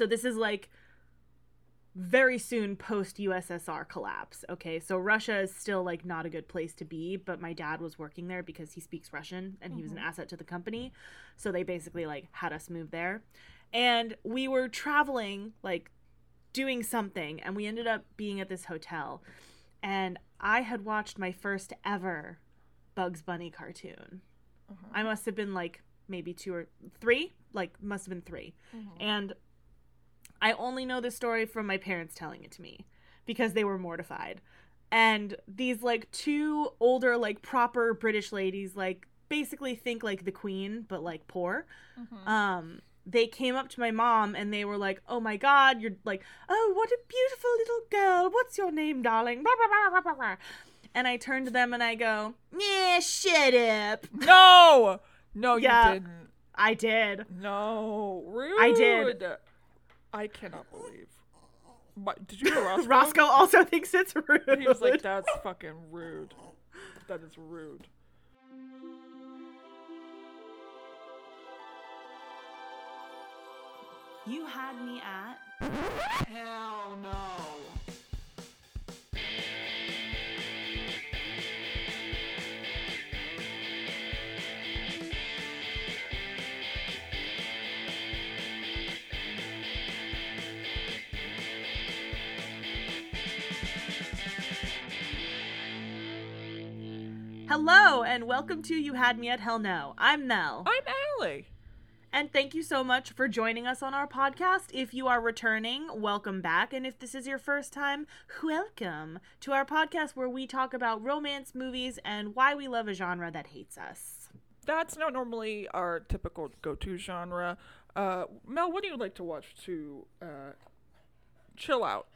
So this is like very soon post USSR collapse. Okay, so Russia is still like not a good place to be, but my dad was working there because he speaks Russian and he was an mm-hmm. asset to the company. So they basically like had us move there. And we were traveling, like doing something, and we ended up being at this hotel. And I had watched my first ever Bugs Bunny cartoon. Uh-huh. I must have been like maybe two or three, like must have been 3 mm-hmm. And I only know the story from my parents telling it to me because they were mortified. And these like two older, like proper British ladies, like basically think like the queen, but like poor. Um, they came up to my mom and they were like, "Oh my God, you're like, oh what a beautiful little girl. What's your name, darling?" Blah, blah, blah, blah, blah. And I turned to them and I go, "Yeah, shut up." No, no, you Yeah. didn't. I did. No, rude. I did. I cannot believe. What, did you hear Roscoe? Roscoe also thinks it's rude. He was like, "That's fucking rude. That is rude." "You had me at." Hell no. Hello and welcome to You Had Me at Hell No. I'm Mel. I'm Allie. And thank you so much for joining us on our podcast. If you are returning, welcome back. And if this is your first time, welcome to our podcast where we talk about romance movies and why we love a genre that hates us. That's not normally our typical go-to genre. Uh, Mel, what do you like to watch to uh, chill out,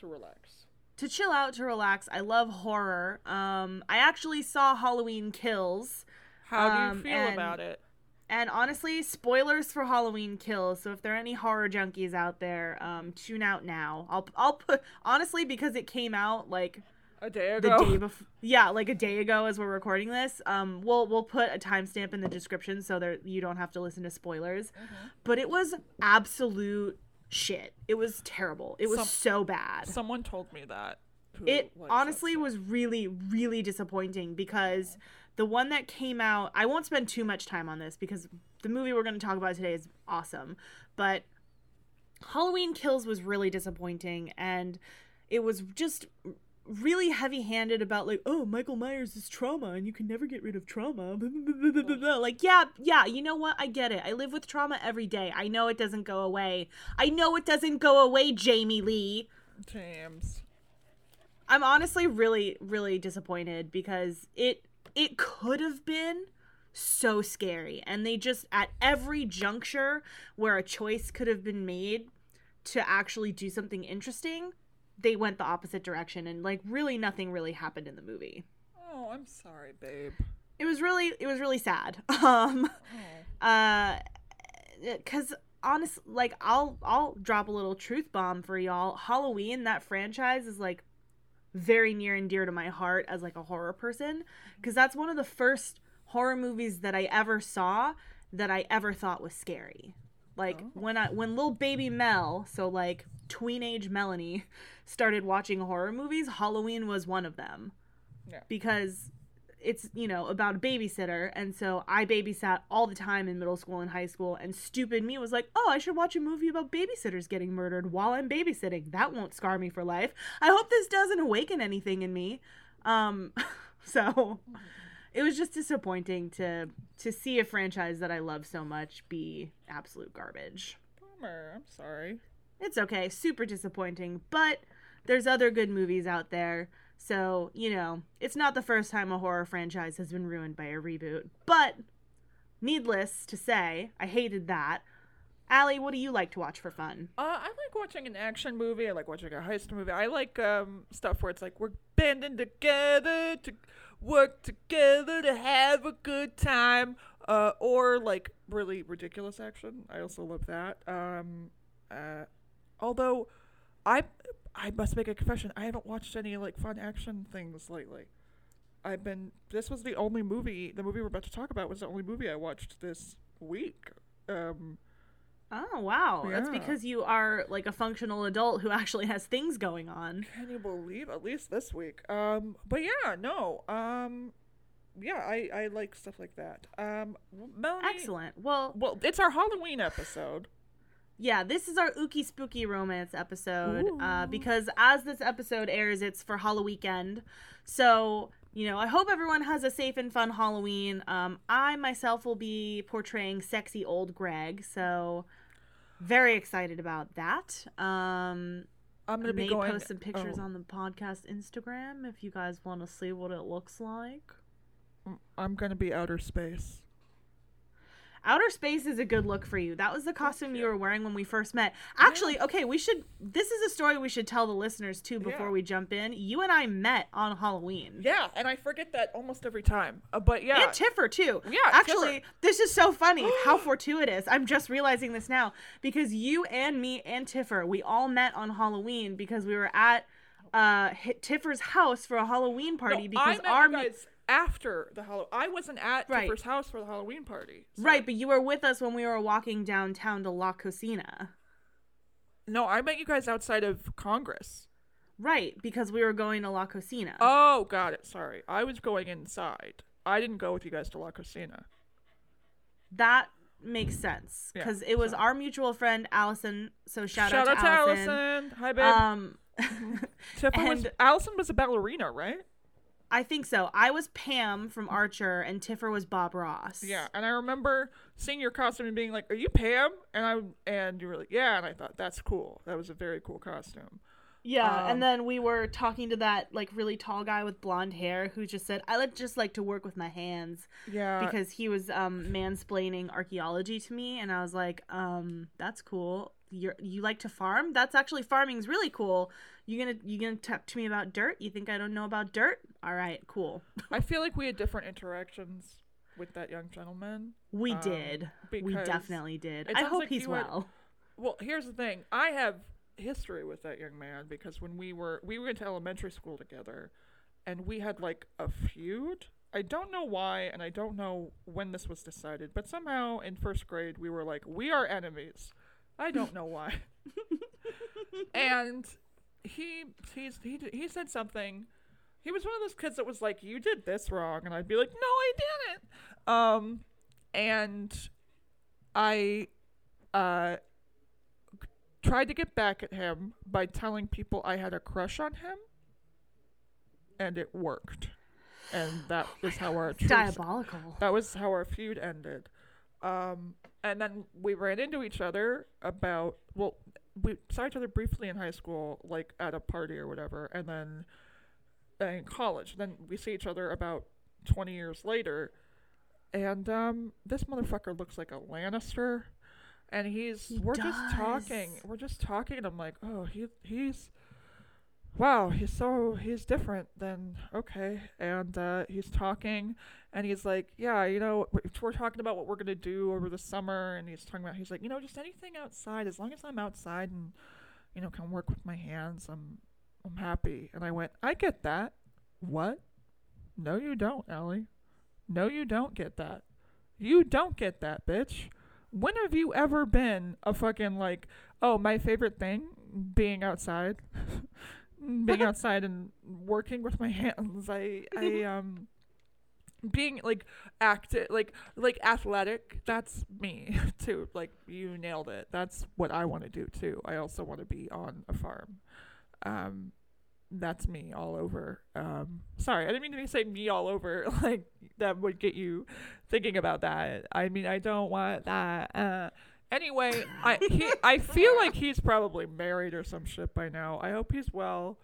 to relax? To chill out, to relax, I love horror. Um, I actually saw Halloween Kills. How do Um, you feel and- about it? And honestly, spoilers for Halloween Kills. So if there are any horror junkies out there, um, tune out now. I'll I'll put honestly because it came out like A day ago. the day before yeah like a day ago as we're recording this um we'll we'll put a timestamp in the description so that you don't have to listen to spoilers but it was absolute shit. It was terrible. It was Some- so bad. Someone told me that. who it honestly was really really disappointing because the one that came out i won't spend too much time on this because the movie we're going to talk about today is awesome but halloween kills was really disappointing and it was just really heavy handed about like oh michael myers is trauma and you can never get rid of trauma. Like yeah yeah you know what? I get it. I live with trauma every day. I know it doesn't go away. I know it doesn't go away jamie lee. James. I'm honestly really really disappointed because it it could have been so scary. And they just at every juncture where a choice could have been made to actually do something interesting they went the opposite direction and like really nothing really happened in the movie. Oh, I'm sorry, babe. it was really it was really sad. Um uh because honest like i'll i'll drop a little truth bomb for y'all. Halloween that franchise is like very near and dear to my heart as like a horror person. Because that's one of the first horror movies that i ever saw that i ever thought was scary like when i when little baby mel so like tweenage melanie started watching horror movies halloween was one of them. Yeah. because it's you know about a babysitter and so i babysat all the time in middle school and high school and stupid me was like oh i should watch a movie about babysitters getting murdered while i'm babysitting. That won't scar me for life. I hope this doesn't awaken anything in me. Um so it was just disappointing to to see a franchise that i love so much be absolute garbage Bummer. I'm sorry. it's okay super disappointing but there's other good movies out there so you know it's not the first time a horror franchise has been ruined by a reboot but needless to say i hated that Allie, what do you like to watch for fun Uh, I like watching an action movie. I like watching a heist movie. I like um stuff where it's like we're banding together to work together to have a good time. Uh, or like really ridiculous action. I also love that. Um, uh, although I I must make a confession. I haven't watched any like fun action things lately. I've been. This was the only movie. The movie we're about to talk about was the only movie I watched this week. Um, Oh wow, that's because you are like a functional adult who actually has things going on. Can you believe? At least this week. Um, but yeah, no. Um, yeah, I I like stuff like that. Um, Melanie. Excellent. Well, Well, it's our Halloween episode. yeah, this is our ooky spooky romance episode uh, because as this episode airs, it's for Halloween weekend. So you know, I hope everyone has a safe and fun Halloween. Um, I myself will be portraying sexy old Greg, so very excited about that. Um, I'm gonna may be going. post some pictures oh, on the podcast Instagram if you guys want to see what it looks like. I'm gonna be outer space. Outer space is a good look for you. That was the costume you were wearing when we first met. Actually, okay, we should. This is a story we should tell the listeners too before Yeah. we jump in. You and I met on Halloween. Yeah, and I forget that almost every time. Uh, but yeah, And Tiffer too. Yeah, Actually, this is so funny. how fortuitous. I'm just realizing this now because you and me and Tiffer, we all met on Halloween because we were at uh Tiffer's house for a Halloween party no, because our guys after the Halloween. I wasn't at Right. Tiffer's house for the Halloween party. so- right, but you were with us when we were walking downtown to La Cocina. No, I met you guys outside of Congress. Right, because we were going to La Cocina. Oh, got it. Sorry, I was going inside. I didn't go with you guys to La Cocina. That makes sense Yeah, because it was so- our mutual friend Allison. So shout, Shout out to Allison. Allison. Hi, babe. Um, Tiffany was Allison was a ballerina, right? I think so. I was Pam from Archer, and Tiffer was Bob Ross. Yeah, and I remember seeing your costume and being like, "Are you Pam?" And I and you were like, "Yeah," and I thought that's cool. That was a very cool costume. Yeah, Um, and then we were talking to that like really tall guy with blonde hair who just said, "I like just like to work with my hands," Yeah, because he was um mansplaining archaeology to me, and I was like, um, that's cool. You you like to farm? That's actually farming's really cool. You gonna you gonna talk to me about dirt? You think I don't know about dirt? All right, cool. I feel like we had different interactions with that young gentleman. We Um, did. We definitely did. I hope like he's well. Well, here's the thing. I have history with that young man because when we were we went to elementary school together, and we had like a feud. I don't know why, and I don't know when this was decided, but somehow in first grade we were like, we are enemies. I don't know why. and he he's he he said something. He was one of those kids that was like, "You did this wrong," and I'd be like, "No, I didn't." Um, and I uh tried to get back at him by telling people I had a crush on him, and it worked. And that was how our truce, Diabolical. that was how our feud ended. Um, and then we ran into each other about well, we saw each other briefly in high school, like at a party or whatever, and then in college. Then we see each other about twenty years later, and um, this motherfucker looks like a Lannister, and he's He we're just talking, we're just talking, and I'm like, oh, he he's. Wow, he's so he's different than okay, and uh, he's talking, and he's like, yeah, you know, we're, talking about what we're gonna do over the summer, and he's talking about, he's like, you know, just anything outside, as long as I'm outside and, you know, can work with my hands, I'm, I'm happy. And I went, I get that. What? No, you don't, Ellie. No, you don't get that. You don't get that, bitch. When have you ever been a fucking like, oh, my favorite thing, being outside, being outside and working with my hands. I, I, um, being like active, like like athletic. That's me too. Like you nailed it. That's what I want to do too. I also want to be on a farm. Um, that's me all over. Um, sorry, I didn't mean to say me all over. Like that would get you thinking about that. I mean, I don't want that. Uh, anyway, I he, I feel like he's probably married or some shit by now. I hope he's well.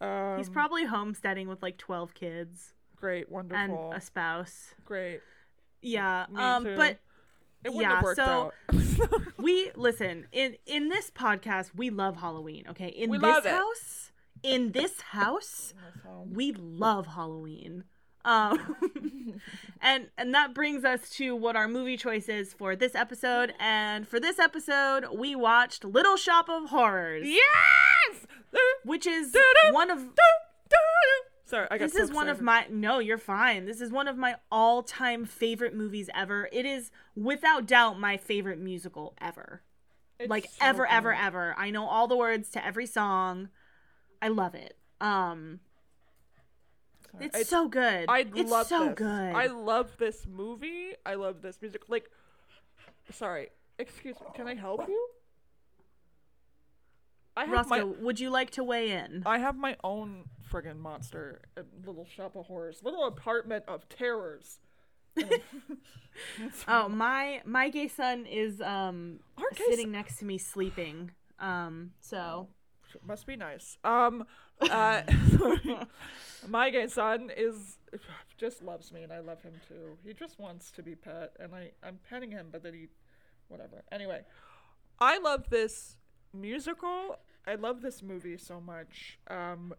Um, He's probably homesteading with like 12 kids great, and wonderful, a spouse. great. Yeah. Me um too. but It wouldn't Yeah, have worked so- out. we listen, in in this podcast we love Halloween, okay? In We this house, in this house, we love Halloween. Um, and and that brings us to what our movie choice is for this episode. And for this episode, we watched Little Shop of Horrors, yes. which is one of Sorry, I got this so is one of my no, you're fine. This is one of my all-time favorite movies ever. It is without doubt my favorite musical ever. It's like so ever ever good. ever. I know all the words to every song. I love it. Um Sorry. it's, so good. I it's love so this. good. I love this movie. I love this music. Like, sorry, excuse me. Can I help you? I have Roscoe, my would you like to weigh in? I have my own friggin' monster, a little shop of horrors, little apartment of terrors. Oh, my my gay son is um Our sitting next to me sleeping. Um so Must be nice. Um, uh, my gay son is just loves me, and I love him too. He just wants to be pet, and I I'm petting him, but then he, whatever. Anyway, I love this musical. I love this movie so much. Um,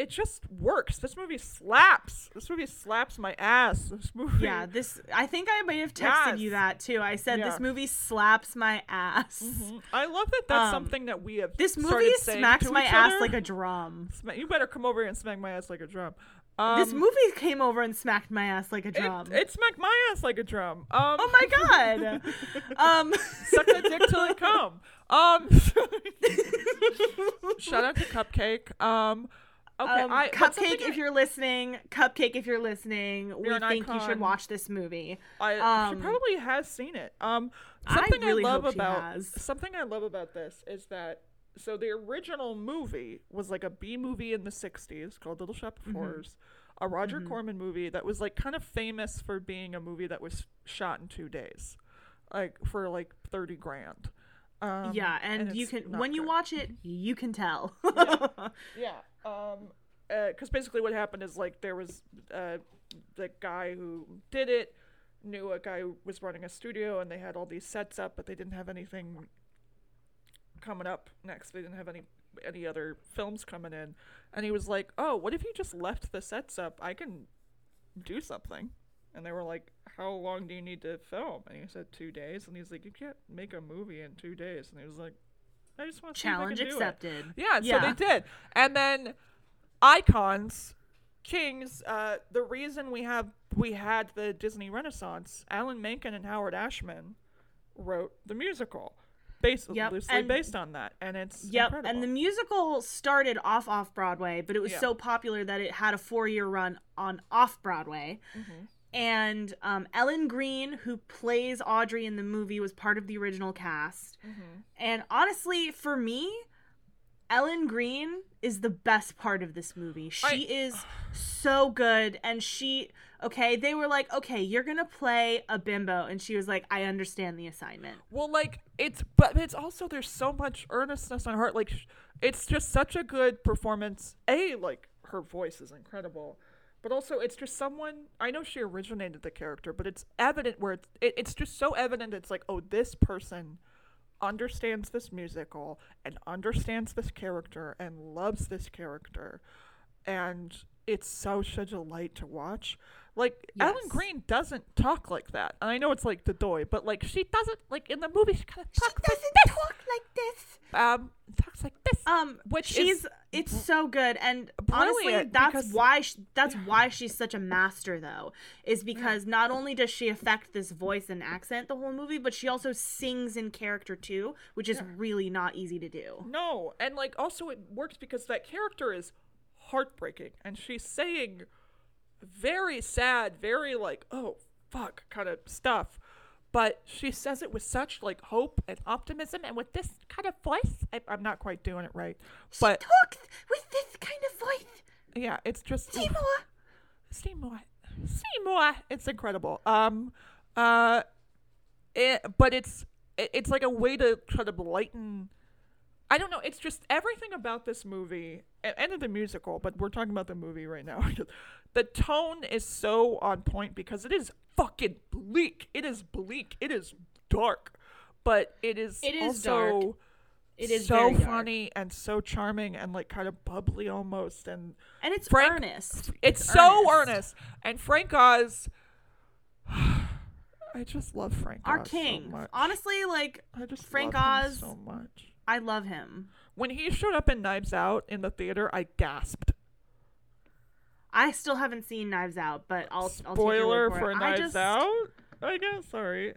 it just works. This movie slaps. This movie slaps my ass. This movie. yeah, this I think I may have texted you that too. I said Yeah. this movie slaps my ass. Mhm. I love that. That's Um, something that we have. This movie smacks my ass other. like a drum. You better come over here and smack my ass like a drum. Um, this movie came over and smacked my ass like a drum. it smacked my ass like a drum. Um, oh my god. um suck that dick till it come. Um, shout out to Cupcake. Um, okay, um, I Cupcake, if you're listening, Cupcake, if you're listening, we You're think you should watch this movie. I, she um, probably has seen it. Um, something I, really love about something I love about this is that so the original movie was like a B movie in the '60s called Little Shop of Mm-hmm. Horrors, a Roger Corman movie that was like kind of famous for being a movie that was shot in two days, like for like thirty grand. Um, yeah, and, you can not when you good. watch it, you can tell. Yeah. Um. Because basically, what happened is like there was uh the guy who did it knew a guy who was running a studio, and they had all these sets up, but they didn't have anything coming up next. They didn't have any any other films coming in, and he was like, "Oh, what if you just left the sets up? I can do something." And they were like, "How long do you need to film?" And he said, two days." And he's like, "You can't make a movie in two days." And he was like, "I just want to Challenge do it. accepted. Yeah, Yeah. so they did. And then icons, kings, uh, the reason we have we had the Disney Renaissance, Alan Menken and Howard Ashman wrote the musical. Based Yep, loosely and- based on that. And it's Yep, incredible. and the musical started off off Broadway, but it was Yeah. so popular that it had a four year run on off Broadway. Mm-hmm. And um, Ellen Greene, who plays Audrey in the movie, was part of the original cast. Mm-hmm. And honestly, for me, Ellen Greene is the best part of this movie. She I- is so good. And she, okay, they were like, okay, you're going to play a bimbo. And she was like, I understand the assignment. Well, like it's, but it's also there's so much earnestness on her. Like, it's just such a good performance. A like her voice is incredible, but also it's just someone. I know she originated the character, but it's evident where it's it, it's just so evident. It's like, oh, this person understands this musical and understands this character and loves this character, and it's so such a delight to watch. Like Ellen Yes. Greene doesn't talk like that. And I know it's like the doy, but like she doesn't like in the movie she kind of talks like this. Doesn't talk like this. Um, talks like this. Um, Which she's is it's so good, and honestly, that's because- why sh- that's why she's such a master, though, is because not only does she affect this voice and accent the whole movie, but she also sings in character too, which is really not easy to do. No, and like also it works because that character is heartbreaking, and she's saying very sad, very like oh fuck kind of stuff, but she says it with such like hope and optimism, and with this kind of voice. I, I'm not quite doing it right, but she talks with this kind of voice. yeah, it's just Seymour. Seymour. Seymour. It's incredible. Um, uh, it, but it's it, it's like a way to try to lighten. I don't know. It's just everything about this movie and, of the musical, but we're talking about the movie right now. the tone is so on point because it is fucking bleak. It is bleak. It is dark, but it is It is also dark. It is so funny and so charming and like kind of bubbly almost and and it's Frank- earnest. it's, so earnest. earnest. And Frank Oz, I just love Frank Our Oz king. so. Honestly, like I just Frank Oz- so much. I love him. When he showed up in Knives Out in the theater, I gasped. I still haven't seen Knives Out, but I'll I'll Spoiler for, for it. I Knives just, Out. I guess. Sorry.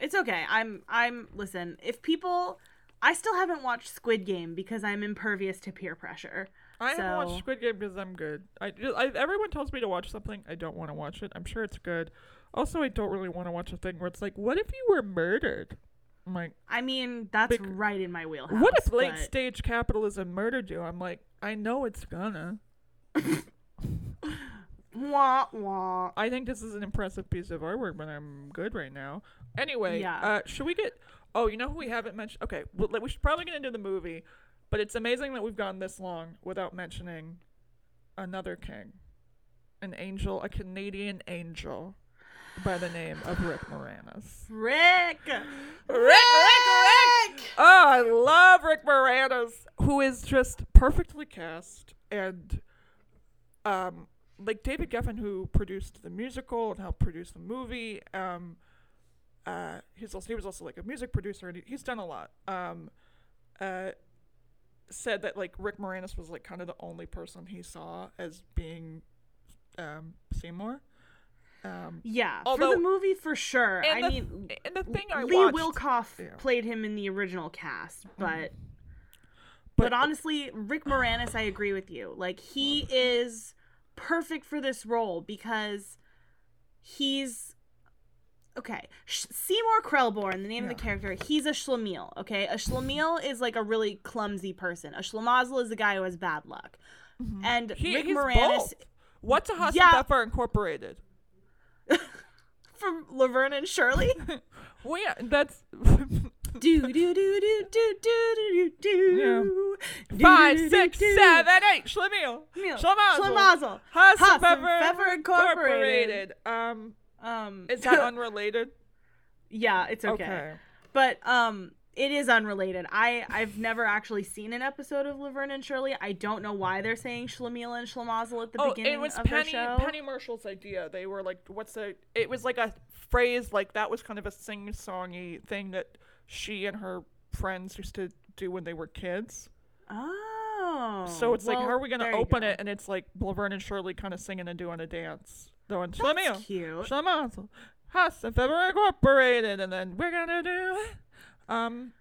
It's okay. I'm I'm listen, if people I still haven't watched Squid Game because I'm impervious to peer pressure. I haven't watched Squid Game because I'm good. I, I everyone tells me to watch something. I don't want to watch it. I'm sure it's good. Also, I don't really want to watch a thing where it's like, what if you were murdered? I'm like, I mean, that's Bec- right in my wheelhouse. what if late but- stage capitalism murdered you? I'm like, I know it's gonna. Wah wah. I think this is an impressive piece of artwork, but I'm good right now. Anyway, Yeah. uh, should we get? Oh, you know who we haven't mentioned? Okay, well, we should probably get into the movie, but it's amazing that we've gone this long without mentioning another king, an angel, a Canadian angel, by the name of Rick Moranis. Rick. Rick, Rick, Rick! Oh, I love Rick Moranis, who is just perfectly cast and, um, like David Geffen, who produced the musical and helped produce the movie. Um, uh, he's also he was also like a music producer and he, he's done a lot. Um, uh, said that like Rick Moranis was like kind of the only person he saw as being, um, Seymour. Um, Yeah, Although- for the movie for sure. and I the, mean, and the thing I Lee watched, Wilkof Yeah. played him in the original cast, but, But- but honestly, Rick Moranis, I agree with you. Like he is perfect for this role because he's okay. Sh- Seymour Krelborn, the name of the character, he's a schlemiel. Okay, a schlemiel is like a really clumsy person. A schlemazel is a guy who has bad luck. And Mm-hmm. He, Rick Moranis both. What's a Hassan Yeah. Incorporated? From Laverne and Shirley. Well, yeah, that's do do do do do do do do do. five, Do, six, do, seven, eight. Schlemiel. Schlemazel. Schlemazel. Hassan Hassan Pfeffer Pfeffer Incorporated. Um, Um, is that unrelated? yeah, it's okay. okay. But um, it is unrelated. I I've never actually seen an episode of Laverne and Shirley. I don't know why they're saying Schlemiel and Schlemazel at the Oh, beginning it was of Penny show. Penny Marshall's idea. They were like, "What's the?" It was like a phrase like that was kind of a sing-songy thing that she and her friends used to do when they were kids. Oh, So it's like, how are we gonna open go. it? And it's like Laverne and Shirley kind of singing and doing a dance, doing That's Schlemiel. cute. Schlemazel. Hasenpfeffer Incorporated, and then we're gonna do it. Um.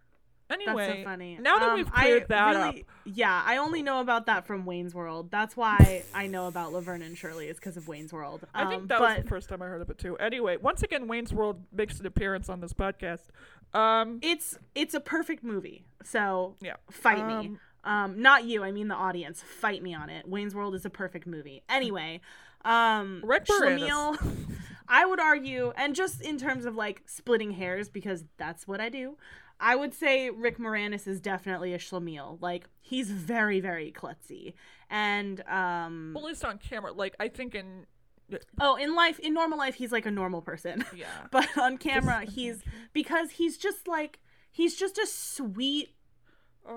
Anyway, That's so funny. now that Um, we've cleared I that really, up, yeah, I only know about that from Wayne's World. That's why I know about Laverne and Shirley is because of Wayne's World. I Um, think that but was the first time I heard of it too. Anyway, once again, Wayne's World makes an appearance on this podcast. Um, it's it's a perfect movie. So yeah. fight me. Um, Um, not you. I mean the audience. Fight me on it. Wayne's World is a perfect movie. Anyway, um, Rick Moranis. Schlemiel, I would argue, and just in terms of like splitting hairs, because that's what I do. I would say Rick Moranis is definitely a schlemiel. Like he's very, very klutzy, and um, Well, at least on camera. Like I think in oh, in life, in normal life, he's like a normal person. yeah. but on camera he's because he's just like he's just a sweet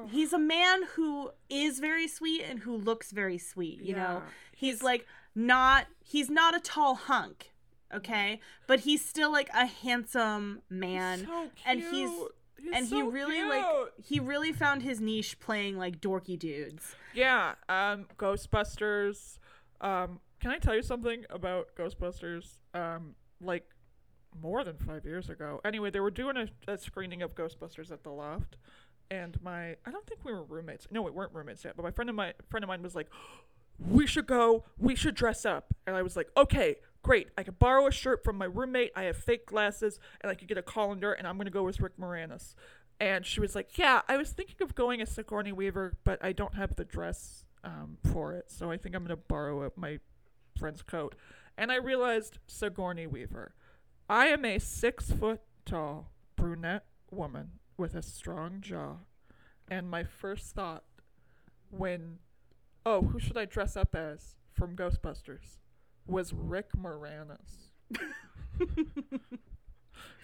he's a man who is very sweet and who looks very sweet you know Yeah. he's like not he's not a tall hunk okay but he's still like a handsome man so and he's- He's and he really cute. like he really found his niche playing like dorky dudes Yeah, um, Ghostbusters. Um, can I tell you something about Ghostbusters? Um, like more than five years ago. Anyway, they were doing a, a screening of Ghostbusters at the Loft, and my I don't think we were roommates. No, we weren't roommates yet. But my friend of my friend of mine was like, "We should go. We should dress up." And I was like, "Okay." Great. I could borrow a shirt from my roommate. I have fake glasses, and I could get a colander, and I'm gonna go with Rick Moranis. And she was like, "Yeah, I was thinking of going as Sigourney Weaver, but I don't have the dress um, for it, so I think I'm gonna borrow a, my friend's coat." And I realized Sigourney Weaver. I am a six foot tall brunette woman with a strong jaw, and my first thought when, oh, who should I dress up as from Ghostbusters, was Rick Moranis.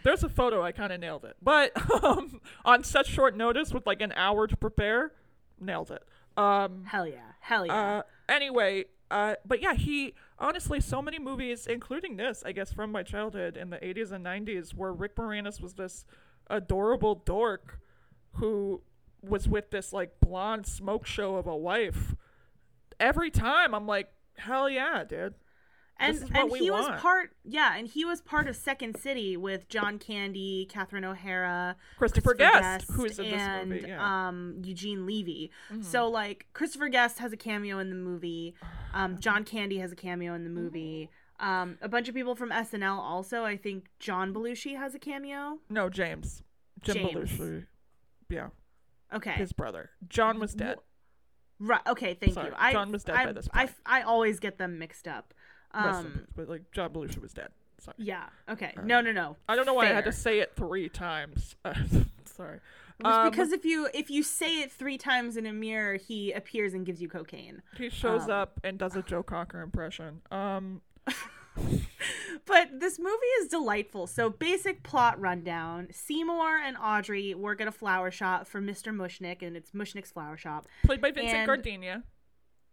There's a photo. I kind of nailed it, but um, on such short notice, with like an hour to prepare, nailed it. Um, hell yeah hell yeah uh, anyway, uh, but yeah, he honestly so many movies, including this, I guess, from my childhood in the 80s and 90s, where Rick Moranis was this adorable dork who was with this like blonde smoke show of a wife. Every time, I'm like, hell yeah, dude. and this and he want. was part yeah and he was part of second city with john candy catherine o'hara Christopher Guest, who is in this and movie, yeah. um eugene levy Mhm. so like christopher guest has a cameo in the movie um john candy has a cameo in the movie um a bunch of people from snl also i think john belushi has a cameo no, James. Jim James. Belushi. Yeah, okay his brother. John was dead. Right okay thank Sorry, you i John was dead I, by this point. I I always get them mixed up um peace, but like John Belushi was dead. Sorry. yeah okay Uh, no no no I don't know why I had to say it three times. Sorry. Um, because if you if you say it three times in a mirror, he appears and gives you cocaine. he shows um, up and does a Joe Cocker impression. Um, But this movie is delightful. So basic plot rundown: Seymour and Audrey work at a flower shop for Mr. Mushnik, and it's Mushnik's flower shop. played by Vincent And- Gardenia.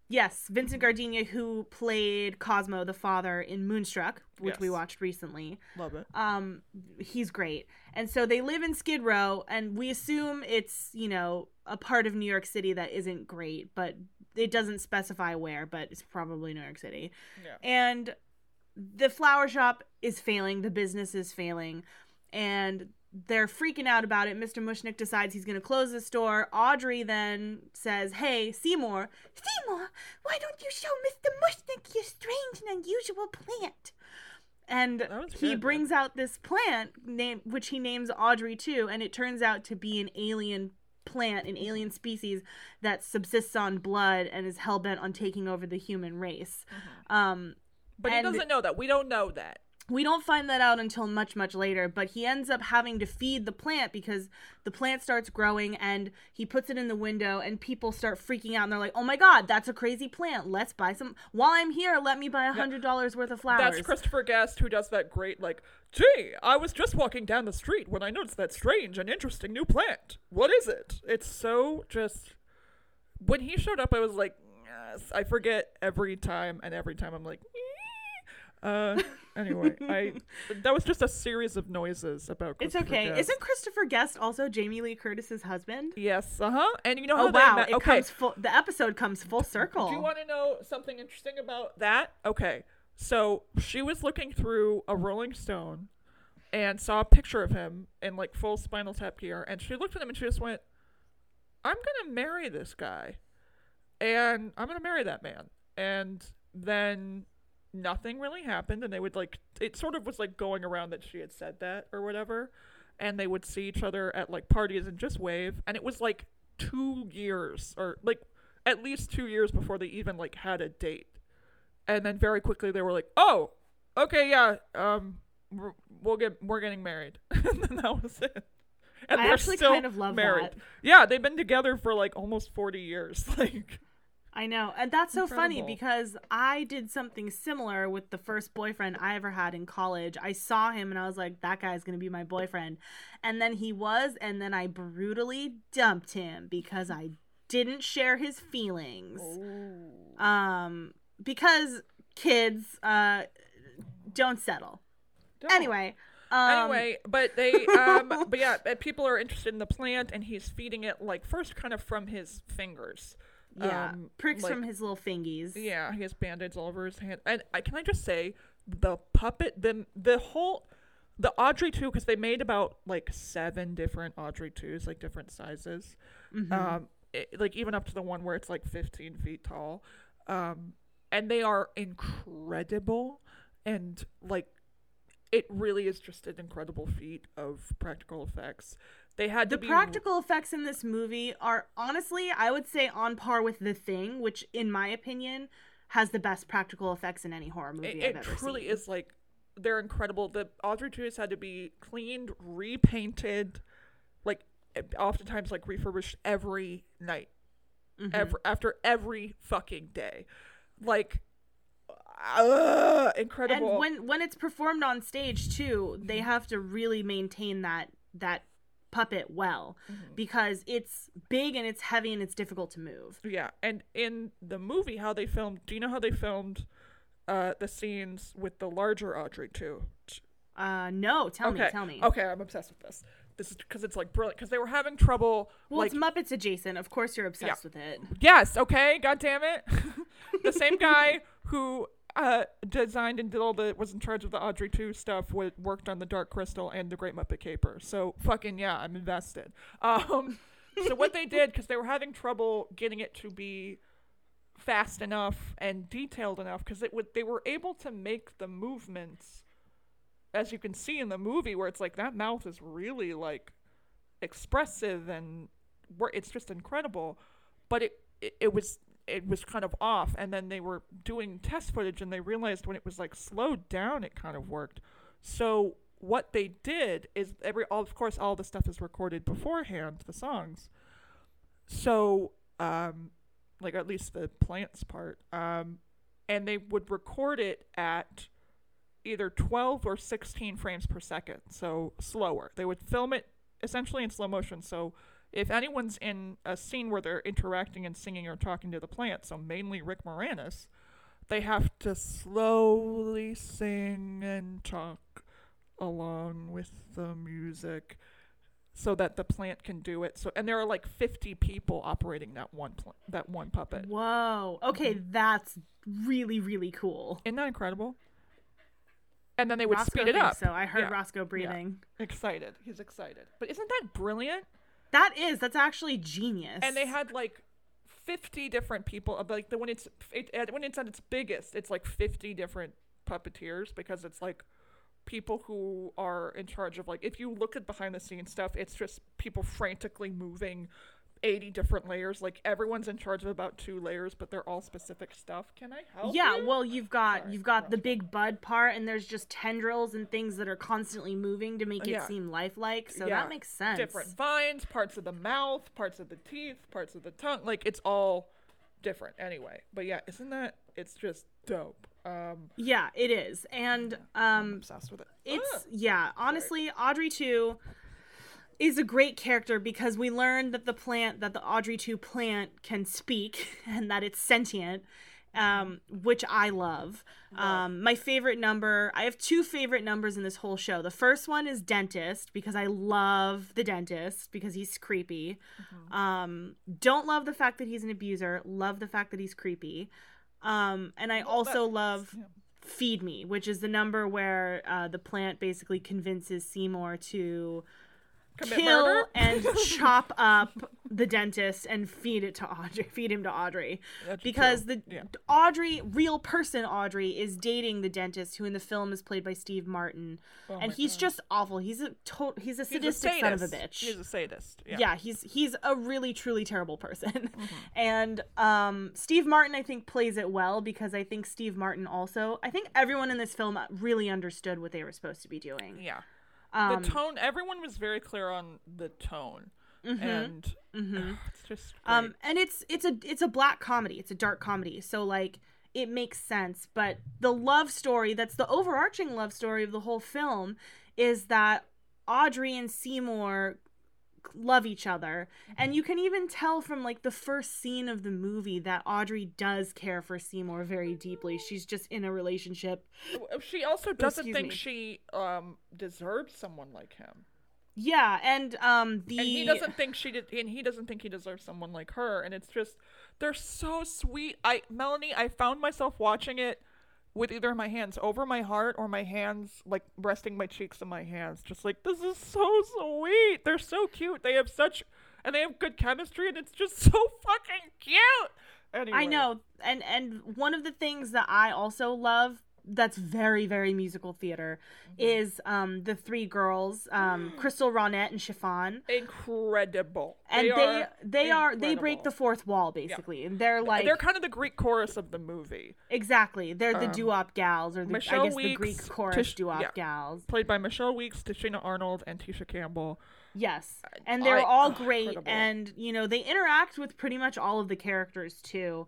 Yes, Vincent Gardenia, who played Cosmo the father in Moonstruck, which we watched recently. Love it. um he's great and so they live in skid row and we assume it's you know a part of new york city that isn't great but it doesn't specify where but it's probably new york city Yeah. and the flower shop is failing the business is failing and they're freaking out about it. Mr mushnik decides he's going to close the store. Audrey then says hey seymour seymour why don't you show mr mushnik your strange and unusual plant? And he good, man. brings out this plant name which he names audrey too and it turns out to be an alien plant an alien species that subsists on blood and is hell-bent on taking over the human race. Um But and- he doesn't know that. We don't know that. we don't find that out until much much later but he ends up having to feed the plant because the plant starts growing and he puts it in the window and people start freaking out and they're like oh my god that's a crazy plant let's buy some while i'm here let me buy a hundred dollars worth of flowers That's Christopher Guest who does that great like, gee, I was just walking down the street when I noticed that strange and interesting new plant. What is it? It's so just when he showed up I was like, yes, I forget every time and every time I'm like. Uh anyway, I that was just a series of noises about it's okay Guest. isn't christopher guest also jamie lee curtis's husband Yes, uh-huh. And you know how oh wow met- it okay. comes full the episode comes full circle Do you want to know something interesting about that? Okay. So she was looking through a Rolling Stone and saw a picture of him in like full spinal tap gear. And she looked at him and she just went, I'm going to marry this guy. And I'm going to marry that man. And then nothing really happened. And they would like, it sort of was like going around that she had said that or whatever. And they would see each other at like parties and just wave. And it was like two years or like at least two years before they even like had a date and then very quickly they were like oh okay yeah um we're, we'll get we're getting married and then that was it and I they're actually still kind of love married that. yeah they've been together for like almost 40 years like I know. And that's so funny because I did something similar with the first boyfriend I ever had in college. I saw him and I was like, that guy's going to be my boyfriend. And then he was, and then I brutally dumped him because I didn't share his feelings. Um, because kids uh, don't settle. Don't. Anyway. Um, anyway but they um but yeah people are interested in the plant and he's feeding it like first kind of from his fingers Yeah. um, pricks like- from his little fingies. Yeah, he has band-aids all over his hand. And I, can I just say the puppet the the whole the Audrey 2 cuz they made about like 7 different Audrey 2s like different sizes. Mhm. Um it, like even up to the one where it's like 15 feet tall. Um and they are incredible and like it really is just an incredible feat of practical effects. They had the to be practical effects in this movie are honestly, I would say, on par with The Thing, which, in my opinion, has the best practical effects in any horror movie it, I've it ever truly seen. is like they're incredible. The Audrey 2s had to be cleaned, repainted, like oftentimes like refurbished every night, Mhm. ever after every fucking day, like uh, incredible. And when when it's performed on stage too, they have to really maintain that that puppet well Mm-hmm. because it's big and it's heavy and it's difficult to move. yeah, and in the movie, how they filmed? Do you know how they filmed uh, the scenes with the larger Audrey two? Uh, no, tell okay, me, tell me. Okay, I'm obsessed with this. This is because it's like brilliant. Because they were having trouble. Well, like, it's Muppets adjacent. Of course, you're obsessed with it. Yes, okay, god damn it. the same guy who uh, designed and did all the was in charge of the Audrey two stuff. What worked on the Dark Crystal and the Great Muppet Caper. So fucking yeah, I'm invested. Um, so what they did because they were having trouble getting it to be fast enough and detailed enough because it would they were able to make the movements as you can see in the movie where it's like that mouth is really like expressive and it's just incredible but it, it it was it was kind of off and then they were doing test footage and they realized when it was like slowed down it kind of worked. So what they did is every all of course all the stuff is recorded beforehand the songs. So um like at least the plants part um and they would record it at either 12 or 16 frames per second so slower. They would film it essentially in slow motion so if anyone's in a scene where they're interacting and singing or talking to the plant so mainly rick moranis they have to slowly sing and talk along with the music so that the plant can do it so and there are like 50 people operating that one pl- that one puppet Whoa. Okay, Mm-hmm. that's really really cool. isn't that incredible and then they would Roscoe speed it up So I heard Yeah. Roscoe breathing. excited he's excited but isn't that brilliant That is. That's actually genius. and they had like 50 different people like the when it's it, when it's at its biggest it's like 50 different puppeteers because it's like people who are in charge of like if you look at behind the scenes stuff it's just people frantically moving 80 different layers like everyone's in charge of about two layers but they're all specific stuff can i help Yeah, you? well, you've got Sorry, you've got the big bud part, and there's just tendrils and things that are constantly moving to make it Yeah. seem lifelike. So Yeah, that makes sense. different vines parts of the mouth parts of the teeth parts of the tongue like it's all different anyway but yeah isn't that it's just dope um Yeah, it is, and i'm um, obsessed with it it's Ah! yeah. Honestly, Audrey two is a great character because we learned that the plant that the Audrey two plant can speak and that it's sentient. Um, which I love. Um, my favorite number, I have two favorite numbers in this whole show. The first one is dentist because I love the dentist because he's creepy. Um, don't love the fact that he's an abuser. Love the fact that he's creepy. Um, and I also love. Feed Me, which is the number where uh, the plant basically convinces Seymour to Commit kill murder? and chop up the dentist and feed it to Audrey, feed him to Audrey, That's because true. the Yeah. Audrey, real person Audrey, is dating the dentist, who in the film is played by Steve Martin, Oh and he's God. just awful. He's a to- he's a He's sadistic son of a bitch. He's a sadist. Yeah. yeah. he's he's a really truly terrible person Mm-hmm. and um steve martin i think plays it well because i think steve martin also i think everyone in this film really understood what they were supposed to be doing Yeah. Um the tone. Everyone was very clear on the tone, and it's just great. Mm-hmm. um and it's it's a it's a black comedy it's a dark comedy so like it makes sense but the love story that's the overarching love story of the whole film is that audrey and seymour love each other and you can even tell from like the first scene of the movie that audrey does care for seymour very deeply she's just in a relationship Uh, she also doesn't excuse think me. she um deserves someone like him, yeah and um the and he doesn't think she did, and he doesn't think he deserves someone like her. And it's just they're so sweet. I Melanie, I found myself watching it with either my hands over my heart or my hands like resting my cheeks in my hands, just like this is so sweet. They're so cute. They have such and they have good chemistry, and it's just so fucking cute. Anyway, I know, and and one of the things that I also love that's very very musical theater Mm-hmm. is um the three girls um Crystal Ronnette and Chiffon incredible. and they are they are they break the fourth wall basically and they're like they're kind of the Greek chorus of the movie, exactly they're the um, doo-wop gals or the, I Michelle guess the Greek chorus Tish- doo-wop yeah. gals played by Michelle Weeks, Tichina Arnold, and Tisha Campbell. Yes. And they're I- all great incredible. and you know, they interact with pretty much all of the characters too.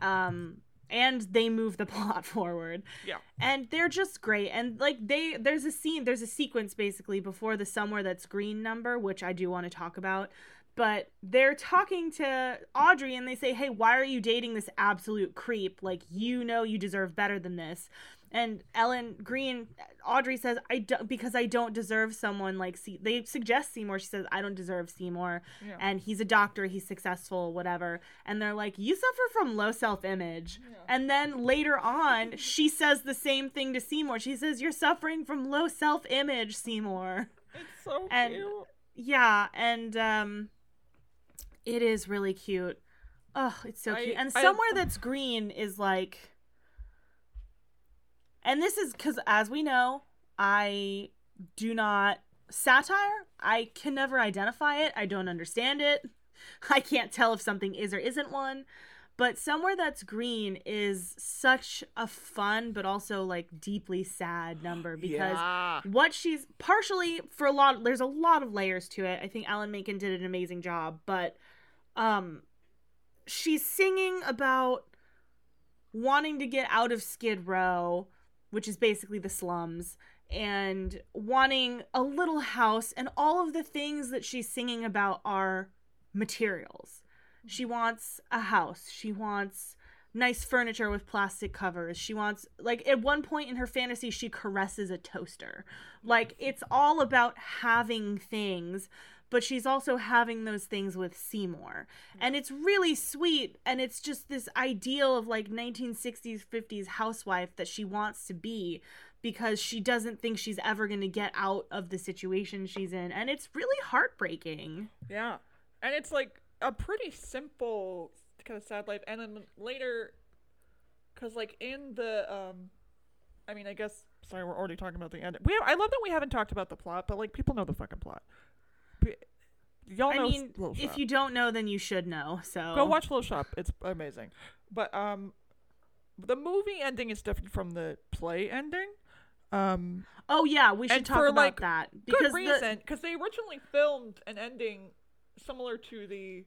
Um and they move the plot forward. Yeah. And they're just great. And like they there's a scene, there's a sequence basically before the somewhere that's green number, which I do want to talk about. But they're talking to Audrey and they say, "Hey, why are you dating this absolute creep? Like you know you deserve better than this." And Ellen Greene, Audrey says, "I don't because I don't deserve someone like Se-. They suggest Seymour. She says, "I don't deserve Seymour, Yeah. and he's a doctor. He's successful, whatever." And they're like, "You suffer from low self-image." And then later on, she says the same thing to Seymour. She says, "You're suffering from low self-image, Seymour." It's so And- cute. Yeah, and um, it is really cute. Oh, it's so I- cute. And I- somewhere that's green is like, and this is because, as we know, I do not satire. I can never identify it. I don't understand it. I can't tell if something is or isn't one. But somewhere that's green is such a fun, but also like deeply sad number because yeah. what she's partially for a lot there's a lot of layers to it i think alan Menken did an amazing job but um she's singing about wanting to get out of skid row which is basically the slums and wanting a little house and all of the things that she's singing about are materials she wants a house she wants nice furniture with plastic covers. She wants like at one point in her fantasy she caresses a toaster. Like it's all about having things, but she's also having those things with Seymour. And it's really sweet and it's just this ideal of like 1960s 50s housewife that she wants to be because she doesn't think she's ever going to get out of the situation she's in and it's really heartbreaking. Yeah. And it's like a pretty simple kind of sad life. And then later, because like in the, um, I mean, I guess, sorry, we're already talking about the end. We, I love that we haven't talked about the plot, but like people know the fucking plot. Y'all I know mean, Little Shop. if you don't know then you should know. So Go watch Little Shop. It's amazing. But um, the movie ending is different from the play ending. Um, Oh yeah, we should talk for, about like, that good reason because they originally filmed an ending similar to the.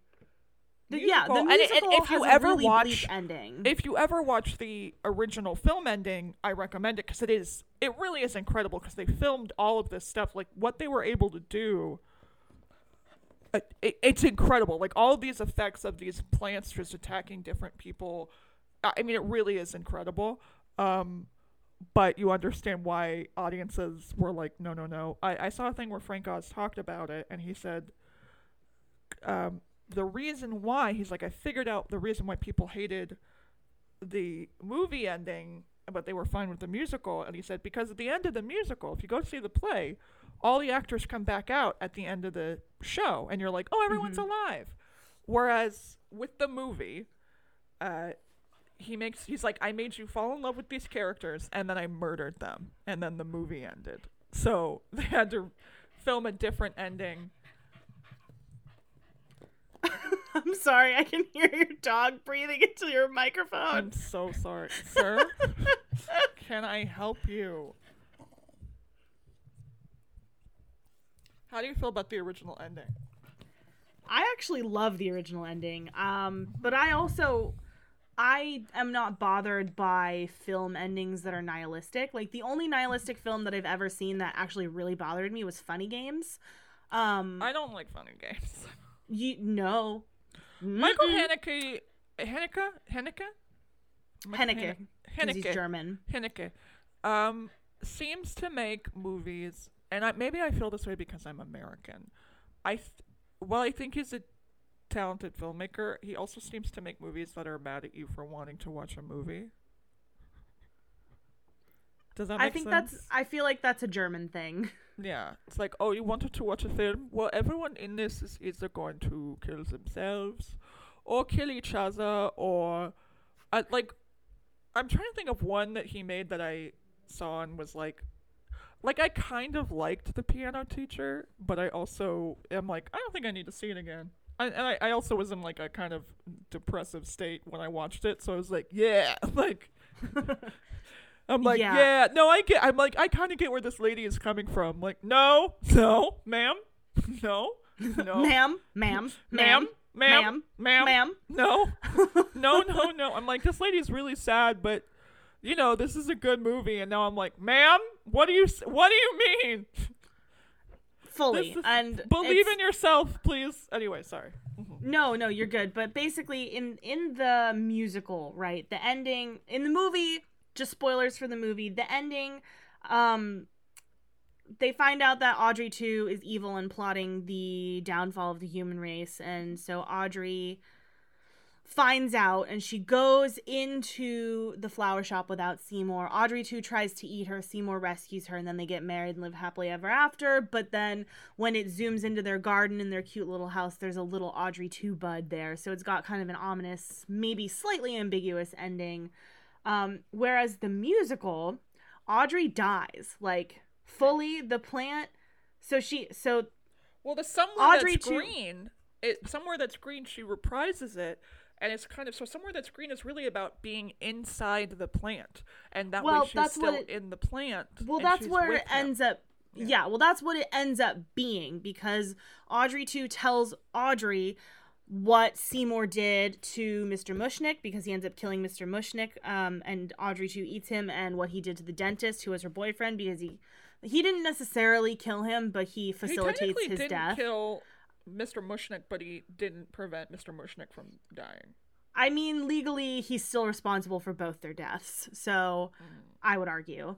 the, the yeah the musical. And and if you ever really watch- ending. If you ever watch the original film ending, I recommend it because it is it really is incredible because they filmed all of this stuff like what they were able to do. It, it's incredible, like all these effects of these plants just attacking different people. I I mean, it really is incredible. Um, but you understand why audiences were like, no, no, no. I, I saw a thing where Frank Oz talked about it, and he said, um, the reason why he's like, I figured out the reason why people hated the movie ending, but they were fine with the musical. And he said, because at the end of the musical, if you go see the play, all the actors come back out at the end of the show, and you're like, oh, everyone's alive. Whereas with the movie, uh, he makes he's like, I made you fall in love with these characters, and then I murdered them, and then the movie ended. So they had to film a different ending. I'm sorry, I can hear your dog breathing into your microphone. I'm so sorry, sir. Can I help you? How do you feel about the original ending? I actually love the original ending. Um, but I also I am not bothered by film endings that are nihilistic. Like the only nihilistic film that I've ever seen that actually really bothered me was Funny Games. Um, I don't like funny games. you no. Michael. Haneke, Haneke, Haneke, Haneke, he's German. Haneke, um, seems to make movies, and I, maybe I feel this way because I'm American. I, th- well, I think he's a talented filmmaker. He also seems to make movies that are mad at you for wanting to watch a movie. Does that make I think sense? that's I feel like that's a German thing. Yeah, it's like, oh, you wanted to watch a film? Well, everyone in this is either going to kill themselves, or kill each other, or, uh, like, I'm trying to think of one that he made that I saw and was like, like I kind of liked the piano teacher, but I also am like, I don't think I need to see it again. I, and I, I also was in like a kind of depressive state when I watched it, so I was like, yeah, like. I'm like, Yeah. yeah. no, I get. I'm like, I kind of get where this lady is coming from. Like, no, no, ma'am, no, no, Ma'am, ma'am, ma'am, ma'am, ma'am, ma'am, ma'am. no, no, no, no. I'm like, this lady's really sad, but you know, this is a good movie. And now I'm like, ma'am, what do you, what do you mean? Fully. Is- and Believe in yourself, please. Anyway, sorry. No, no, you're good. But basically, in in the musical, right, the ending in the movie, just spoilers for the movie. The ending, um, they find out that Audrey two is evil and plotting the downfall of the human race, and so Audrey finds out and she goes into the flower shop without Seymour. Audrey two tries to eat her. Seymour rescues her and then they get married and live happily ever after. But then when it zooms into their garden in their cute little house, there's a little Audrey two bud there. So it's got kind of an ominous, maybe slightly ambiguous ending. Um, whereas the musical, Audrey dies like fully. The plant. So she so Well, the somewhere Audrey that's too- green, it somewhere that's green, she reprises it, and it's kind of so somewhere that's green is really about being inside the plant, and that Well, way she's that's still what it- in the plant. Well, that's where it him. ends up. Yeah. Yeah. well, that's what it ends up being because Audrey two tells Audrey what Seymour did to Mr. Mushnik because he ends up killing Mr. Mushnik, um, and Audrey two eats him, and what he did to the dentist who was her boyfriend because he he didn't necessarily kill him, but he He facilitates technically his didn't death. kill Mr. Mushnik, but he didn't prevent Mr. Mushnik from dying. I mean, legally, he's still responsible for both their deaths. So I would argue.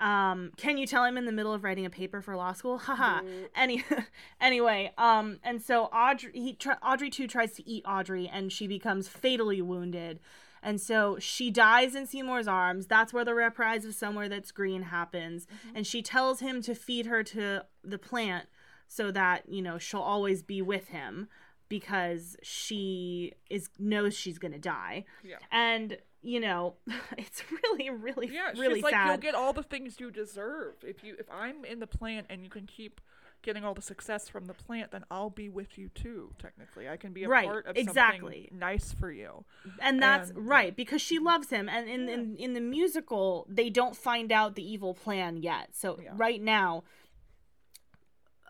Um, can you tell I'm in the middle of writing a paper for law school? Haha. Any, anyway, um, and so Audrey, he, tr- Audrey two tries to eat Audrey, and she becomes fatally wounded. And so she dies in Seymour's arms. That's where the reprise of Somewhere That's Green happens. And she tells him to feed her to the plant so that, you know, she'll always be with him because she is knows she's to die. Yeah. And, you know, it's really really Yeah, really she's like, sad. you'll get all the things you deserve if you if I'm in the plant and you can keep getting all the success from the plant, then I'll be with you too. Technically, I can be a Right, part of exactly. something nice for you. and that's And- right because she mm-hmm. loves him and in, in in the musical they don't find out the evil plan yet so Yeah. right now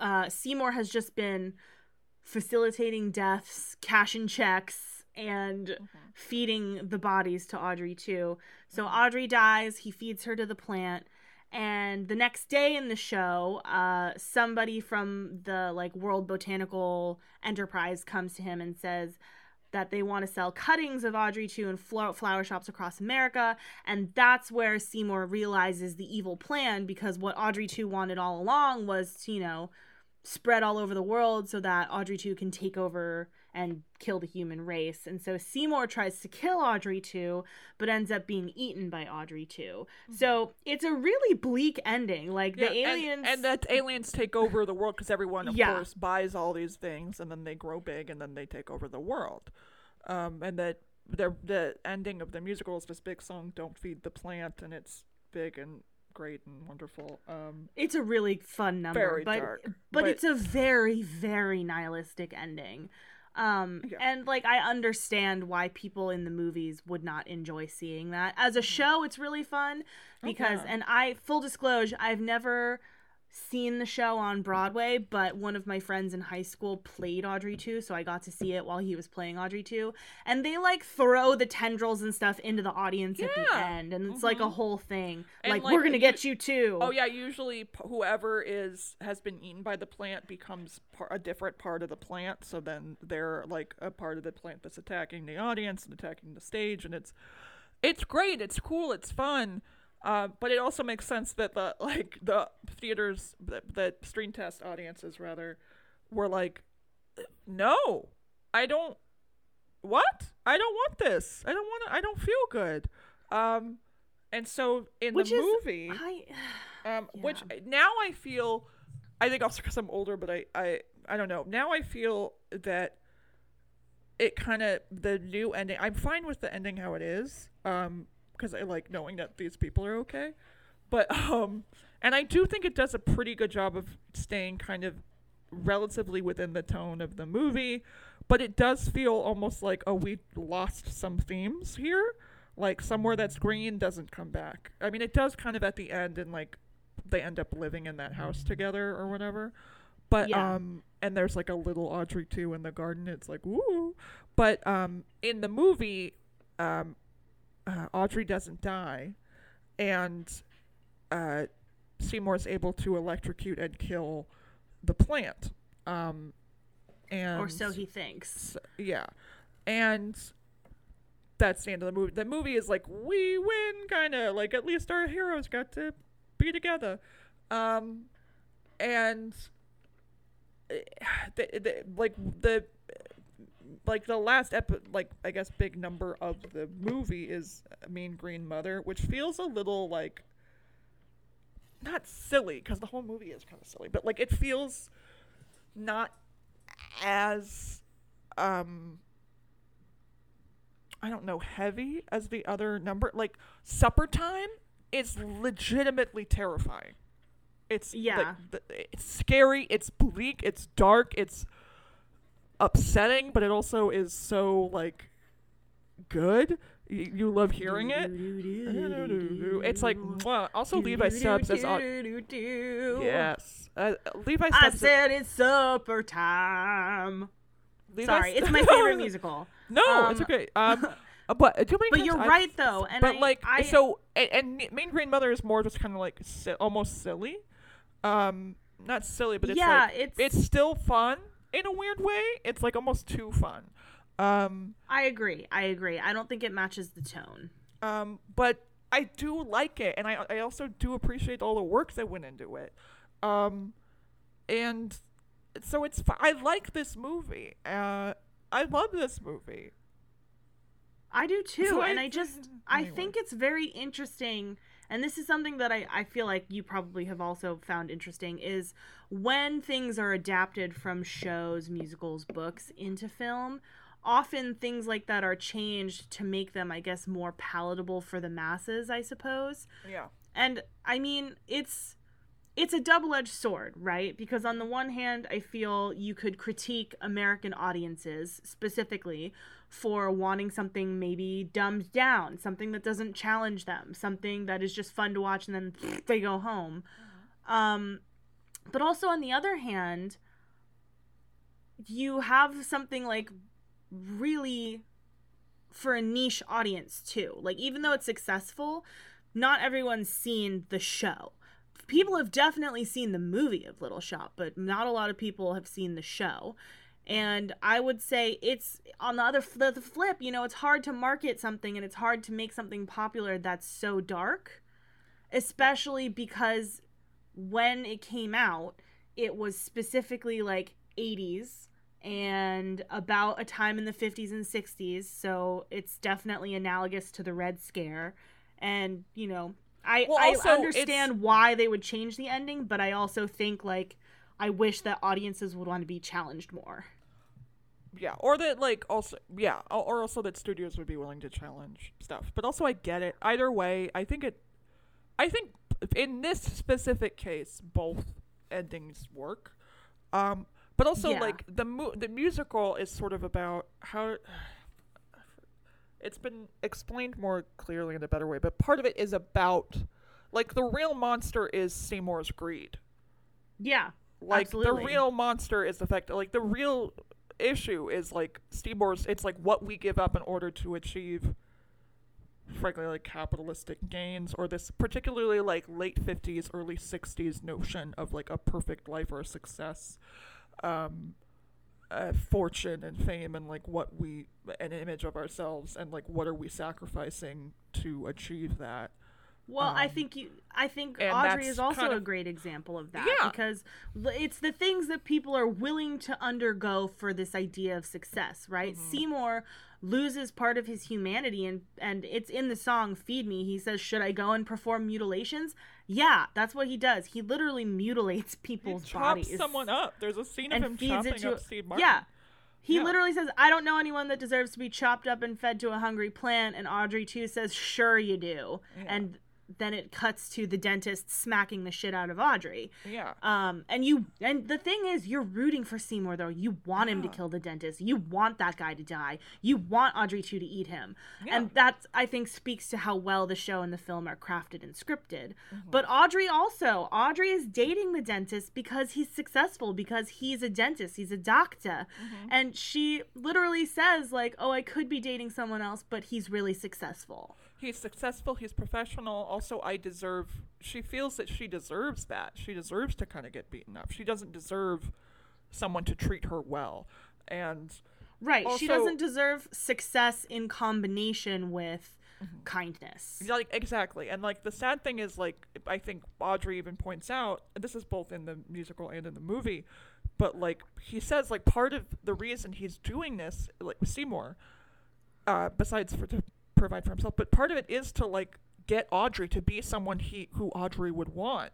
uh seymour has just been facilitating deaths cashing checks and feeding the bodies to audrey two so audrey dies he feeds her to the plant and the next day in the show uh somebody from the like world botanical enterprise comes to him and says that they want to sell cuttings of Audrey 2 in flo- flower shops across America. And that's where Seymour realizes the evil plan because what Audrey 2 wanted all along was to, you know, spread all over the world so that Audrey 2 can take over and kill the human race. And so Seymour tries to kill Audrey 2, but ends up being eaten by Audrey 2. So it's a really bleak ending. Like the Yeah, and- aliens. and, that aliens take over the world because everyone, of Yeah. course, buys all these things, and then they grow big, and then they take over the world. Um, and that the the ending of the musical is this big song, "Don't Feed the Plant," and it's big and great and wonderful. Um, it's a really fun number. Very but, dark, But, but- it's a very, very nihilistic ending. Um, Yeah. and like I understand why people in the movies would not enjoy seeing that. As a show, it's really fun because, Mm-hmm. Yeah. and I, full disclosure, I've never seen the show on Broadway, but one of my friends in high school played Audrey 2, so I got to see it while he was playing Audrey 2. And they like throw the tendrils and stuff into the audience at the end, and it's like a mm-hmm. whole thing. Like, like, we're gonna get you too. Oh yeah, usually whoever is has been eaten by the plant becomes par- a different part of the plant. So then they're like a part of the plant that's attacking the audience and attacking the stage, and it's it's great, it's cool, it's fun. Uh, but it also makes sense that the like the theaters that, that screen test audiences rather were like, no, I don't. What? I don't want this. I don't want. I don't feel good. Um, and so in Which the is movie, I um, which now I feel, I think also because I'm older, but I, I, I don't know. Now I feel that it kind of the new ending. I'm fine with the ending how it is, um, because I like knowing that these people are okay. But um, and I do think it does a pretty good job of staying kind of relatively within the tone of the movie. But it does feel almost like oh we lost some themes here. Like somewhere that's green doesn't come back. I mean, it does kind of at the end, and like they end up living in that house together or whatever. But Yeah. um, and there's like a little Audrey two in the garden. It's like woo. But um, in the movie, um, uh, Audrey doesn't die, and uh, Seymour's able to electrocute and kill the plant. Um, and or so he thinks. S- yeah, and that's the end of the movie. The movie is like we win, kind of like at least our heroes got to be together, um, and eh, the, the, like the like the last epi- like I guess big number of the movie is Mean Green Mother, which feels a little like not silly because the whole movie is kind of silly, but like it feels not as um I don't know heavy as the other number. Like Supper Time is legitimately terrifying. It's like, Yeah. the, it's scary. It's bleak. It's dark. It's upsetting, but it also is so like good. You, you love hearing it. It's like mwah. also Levi Stubbs as au- yes. Uh, Levi I said it's supper time. Levi Sorry, it's my favorite musical. No, it's Um, okay. Um, uh, but uh, too many But you're I've- right though, and but I, like I, so, and, and Mean Green Mother is more just kind of like si- almost silly. Um, not silly, but it's yeah, like it's it's still fun in a weird way. It's like almost too fun. Um, I agree. I agree. I don't think it matches the tone. um, but I do like it, and I I also do appreciate all the work that went into it. Um, and so it's I like this movie. Uh, I love this movie. I do too, So and I- I just I anyway. think it's very interesting, and this is something that I I feel like you probably have also found interesting is when things are adapted from shows, musicals, books into film. Often things like that are changed to make them, I guess, more palatable for the masses. I suppose. Yeah. and i mean it's it's a double-edged sword right? Because on the one hand i feel you could critique american audiences specifically for wanting something maybe dumbed down something that doesn't challenge them something that is just fun to watch and then they go home. Um but also on the other hand you have something like really for a niche audience too. Like even though it's successful not everyone's seen the show. People have definitely seen the movie of Little Shop, but not a lot of people have seen the show. And I would say it's on the other the flip, you know, it's hard to market something and it's hard to make something popular that's so dark, especially because when it came out, it was specifically like 80s and about a time in the 50s and 60s, so it's definitely analogous to the Red Scare and you know i Well, i also, understand why they would change the ending but i also think like i wish that audiences would want to be challenged more Yeah, or that like also yeah, or or also that studios would be willing to challenge stuff. But also I get it. Either way, I think it I think in this specific case both endings work. Um but also Yeah. like the mu- the musical is sort of about how it's been explained more clearly in a better way, but part of it is about like the real monster is Seymour's greed. yeah like Absolutely. the real monster is the fact that like the real issue is like Seymour's it's like what we give up in order to achieve frankly like capitalistic gains or this particularly like late 50s early 60s notion of like a perfect life or a success um uh, fortune and fame and like what we an image of ourselves and like what are we sacrificing to achieve that well i Um, think you i think audrey is also kind a great example of that Yeah. because it's the things that people are willing to undergo for this idea of success right Mm-hmm. seymour loses part of his humanity and and it's in the song feed me he says should i go and perform mutilations yeah that's what he does. He literally mutilates people's he chops bodies. someone up. There's a scene of him feeds chopping it to up Steve Martin. Yeah he Yeah. literally says i don't know anyone that deserves to be chopped up and fed to a hungry plant. And audrey two says sure you do. Yeah. and then it cuts to the dentist smacking the shit out of audrey. Yeah. Um and you and the thing is you're rooting for seymour though. You want him to kill the dentist. You want that guy to die. You want audrey two to eat him. Yeah. and that i think speaks to how well the show and the film are crafted and scripted. Mm-hmm. but audrey also audrey is dating the dentist because he's successful because he's a dentist. He's a doctor. Mm-hmm. and she literally says like oh i could be dating someone else but he's really successful he's successful he's professional also i deserve she feels that she deserves that she deserves to kind of get beaten up she doesn't deserve someone to treat her well and Right. she doesn't deserve success in combination with kindness. Like exactly and like the sad thing is like i think audrey even points out this is both in the musical and in the movie but like he says like part of the reason he's doing this like with seymour uh besides for to provide for himself but part of it is to like get audrey to be someone he who audrey would want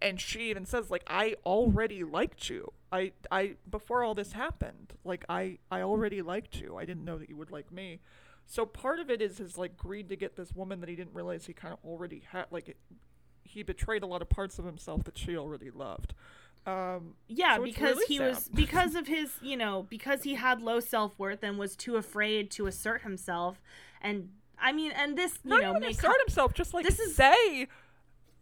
and she even says like i already liked you i i before all this happened like i i already liked you i didn't know that you would like me so part of it is his like greed to get this woman that he didn't realize he kind of already had. Like it, he betrayed a lot of parts of himself that she already loved. Um, Yeah, So because really he sad. was because of his, you know, because he had low self-worth and was too afraid to assert himself and I mean, and this, you not know, even may assert himself, just like this is- say,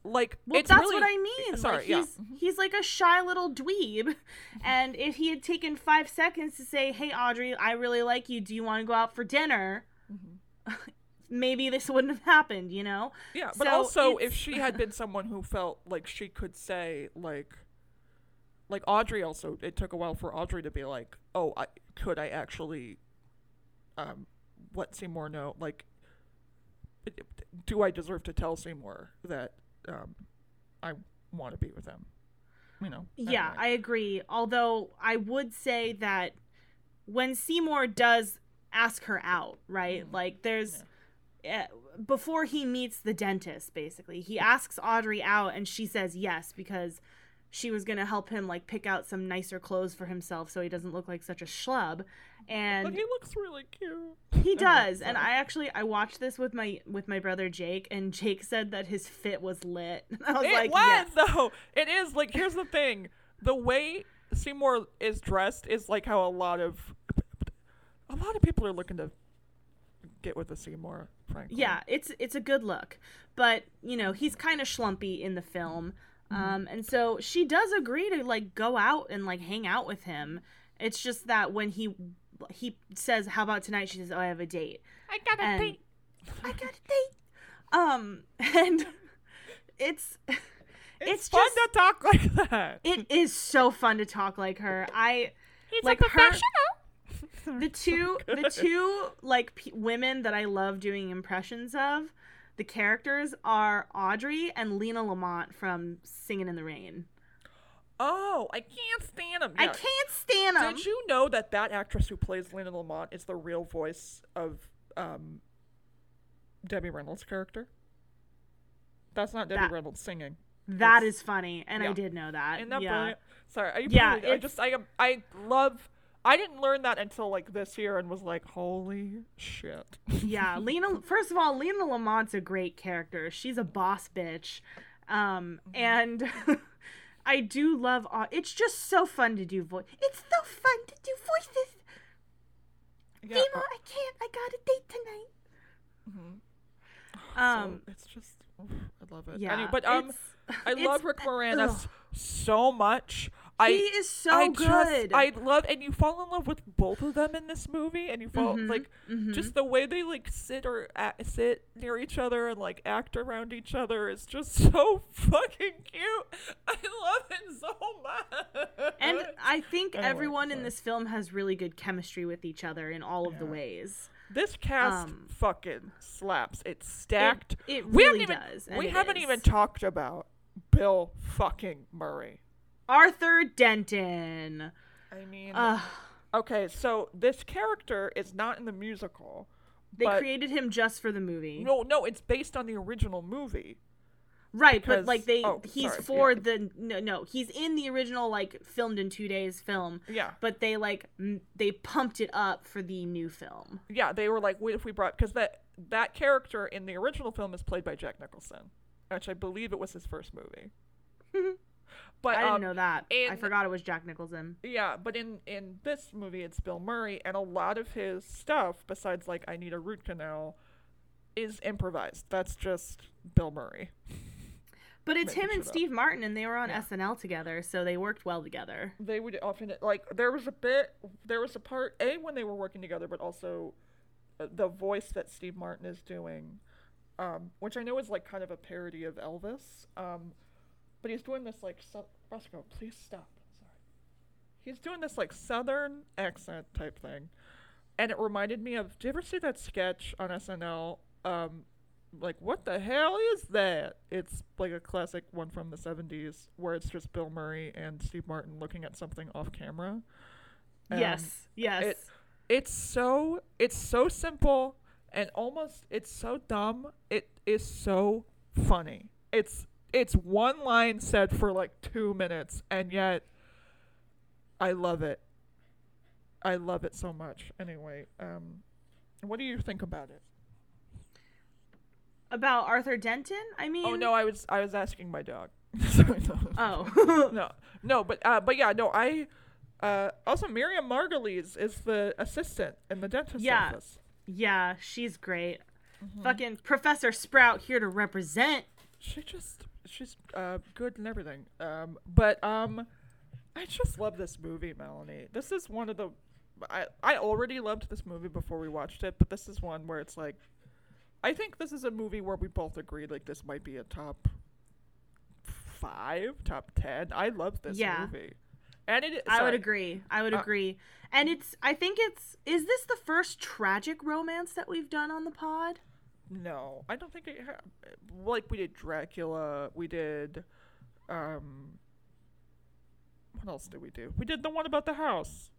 like Well, it's that's really, what I mean. Sorry, like yeah. he's he's like a shy little dweeb, and if he had taken five seconds to say, "Hey, Audrey, I really like you. Do you want to go out for dinner?" Mm-hmm. Maybe this wouldn't have happened. You know? Yeah, but So also if she had been someone who felt like she could say like like Audrey also it took a while for Audrey to be like, "Oh, I could I actually um let Seymour know like do I deserve to tell Seymour that um I want to be with him?" You know. Yeah, anyway. I agree. Although I would say that when Seymour does ask her out, right? Mm. Like there's uh, before he meets the dentist basically. He asks Audrey out and she says yes because she was going to help him like pick out some nicer clothes for himself so he doesn't look like such a schlub. But And he looks really cute. he does. And. I actually I watched this with my with my brother Jake and Jake said that his fit was lit. I was it like, was yes. though. It is like here's the thing: the way Seymour is dressed is like how a lot of a lot of people are looking to get with the Seymour. Frankly, Yeah, it's it's a good look, but you know he's kind of schlumpy in the film. Um, and so she does agree to like go out and like hang out with him. It's just that when he he says, "How about tonight?" She says, "Oh, I have a date." I got a And- date. I got a date. Um, and it's It's, it's fun just- to talk like that. it is so fun to talk like her. I He's like a her- professional. the two the two like p- women that I love doing impressions of, the characters are Audrey and Lina Lamont from Singing in the Rain. Oh, I can't stand him. I can't stand them. Did you know that that actress who plays Lina Lamont is the real voice of um, Debbie Reynolds' character? That's not Debbie That- Reynolds singing. That It's- is funny, and I did know that. Isn't that yeah. brilliant? Sorry, I Yeah, I just I I love. I didn't learn that until like this year and was like, holy shit. yeah, Lina. First of all, Lina Lamont's a great character. She's a boss bitch, um, Mm-hmm. and I do love. It's just so fun to do voice. It's so fun to do voices. Yeah, Seymour, I can't. I got a date tonight. uh, Um, so it's just I love it. yeah, Anyway, but um, I love Rick Moranis ugh. so much. I he is so I good. just I love and you fall in love with both of them in this movie and you fall Mhm, like mhm. just the way they like sit or sit near each other and like act around each other is just so fucking cute. I love it so much. and I think Anyway, everyone in this film has really good chemistry with each other in all of the ways. this cast um, fucking slaps. It's stacked. It we really haven't even does. we haven't is. even talked about Bill fucking Murray. Arthur Denton. I mean, Ugh. okay, so this character is not in the musical. They but- created him just for the movie. No, no, it's based on the original movie. right, because- but like they oh, he's sorry, for yeah. the no no, he's in the original like filmed in 2 days film, Yeah, but they like m- they pumped it up for the new film. yeah. They were like, "What if we brought?" Because that that character in the original film is played by Jack Nicholson, which I believe it was his first movie. but I didn't um, know that. I forgot it was Jack Nicholson. Yeah, but in in this movie, it's Bill Murray, and a lot of his stuff, besides like "I Need a Root Canal," is improvised. That's just Bill Murray. But it's him and shit up. Steve Martin and they were on Yeah. SNL together, so they worked well together. they would often like there was a bit there was a part a when they were working together but also uh, the voice that steve martin is doing um, which i know is like kind of a parody of elvis um, but he's doing this like so- Roscoe, please stop sorry he's doing this like southern accent type thing and it reminded me of. Do you ever see that sketch on SNL? Um, like what the hell is that? It's like a classic one from the '70s where it's just Bill Murray and Steve Martin looking at something off camera. And yes. Yes. it- It's so it's so simple and almost it's so dumb. It is so funny. It's it's one line said for like 2 minutes and yet I love it. I love it so much. Anyway, um what do you think about it? About Arthur Denton? I mean Oh no, I was I was asking my dog. Sorry, no. Oh. no, no, but uh, but yeah, no, I uh, also Miriam Margolyes is the assistant in the dentist Yeah. office. yeah, she's great. Mm-hmm. Fucking Professor Sprout here to represent. She just she's uh, good and everything. Um, but um, I just love this movie, Melanie. This is one of the I I already loved this movie before we watched it, but this is one where it's like I think this is a movie where we both agreed like this might be a top five, top ten. I love this Yeah. movie. And it I would agree. I would Uh, agree. And it's I think it's is this the first tragic romance that we've done on the pod? No, I don't think it. Ha- like we did Dracula, we did. Um, what else did we do? We did the one about the house,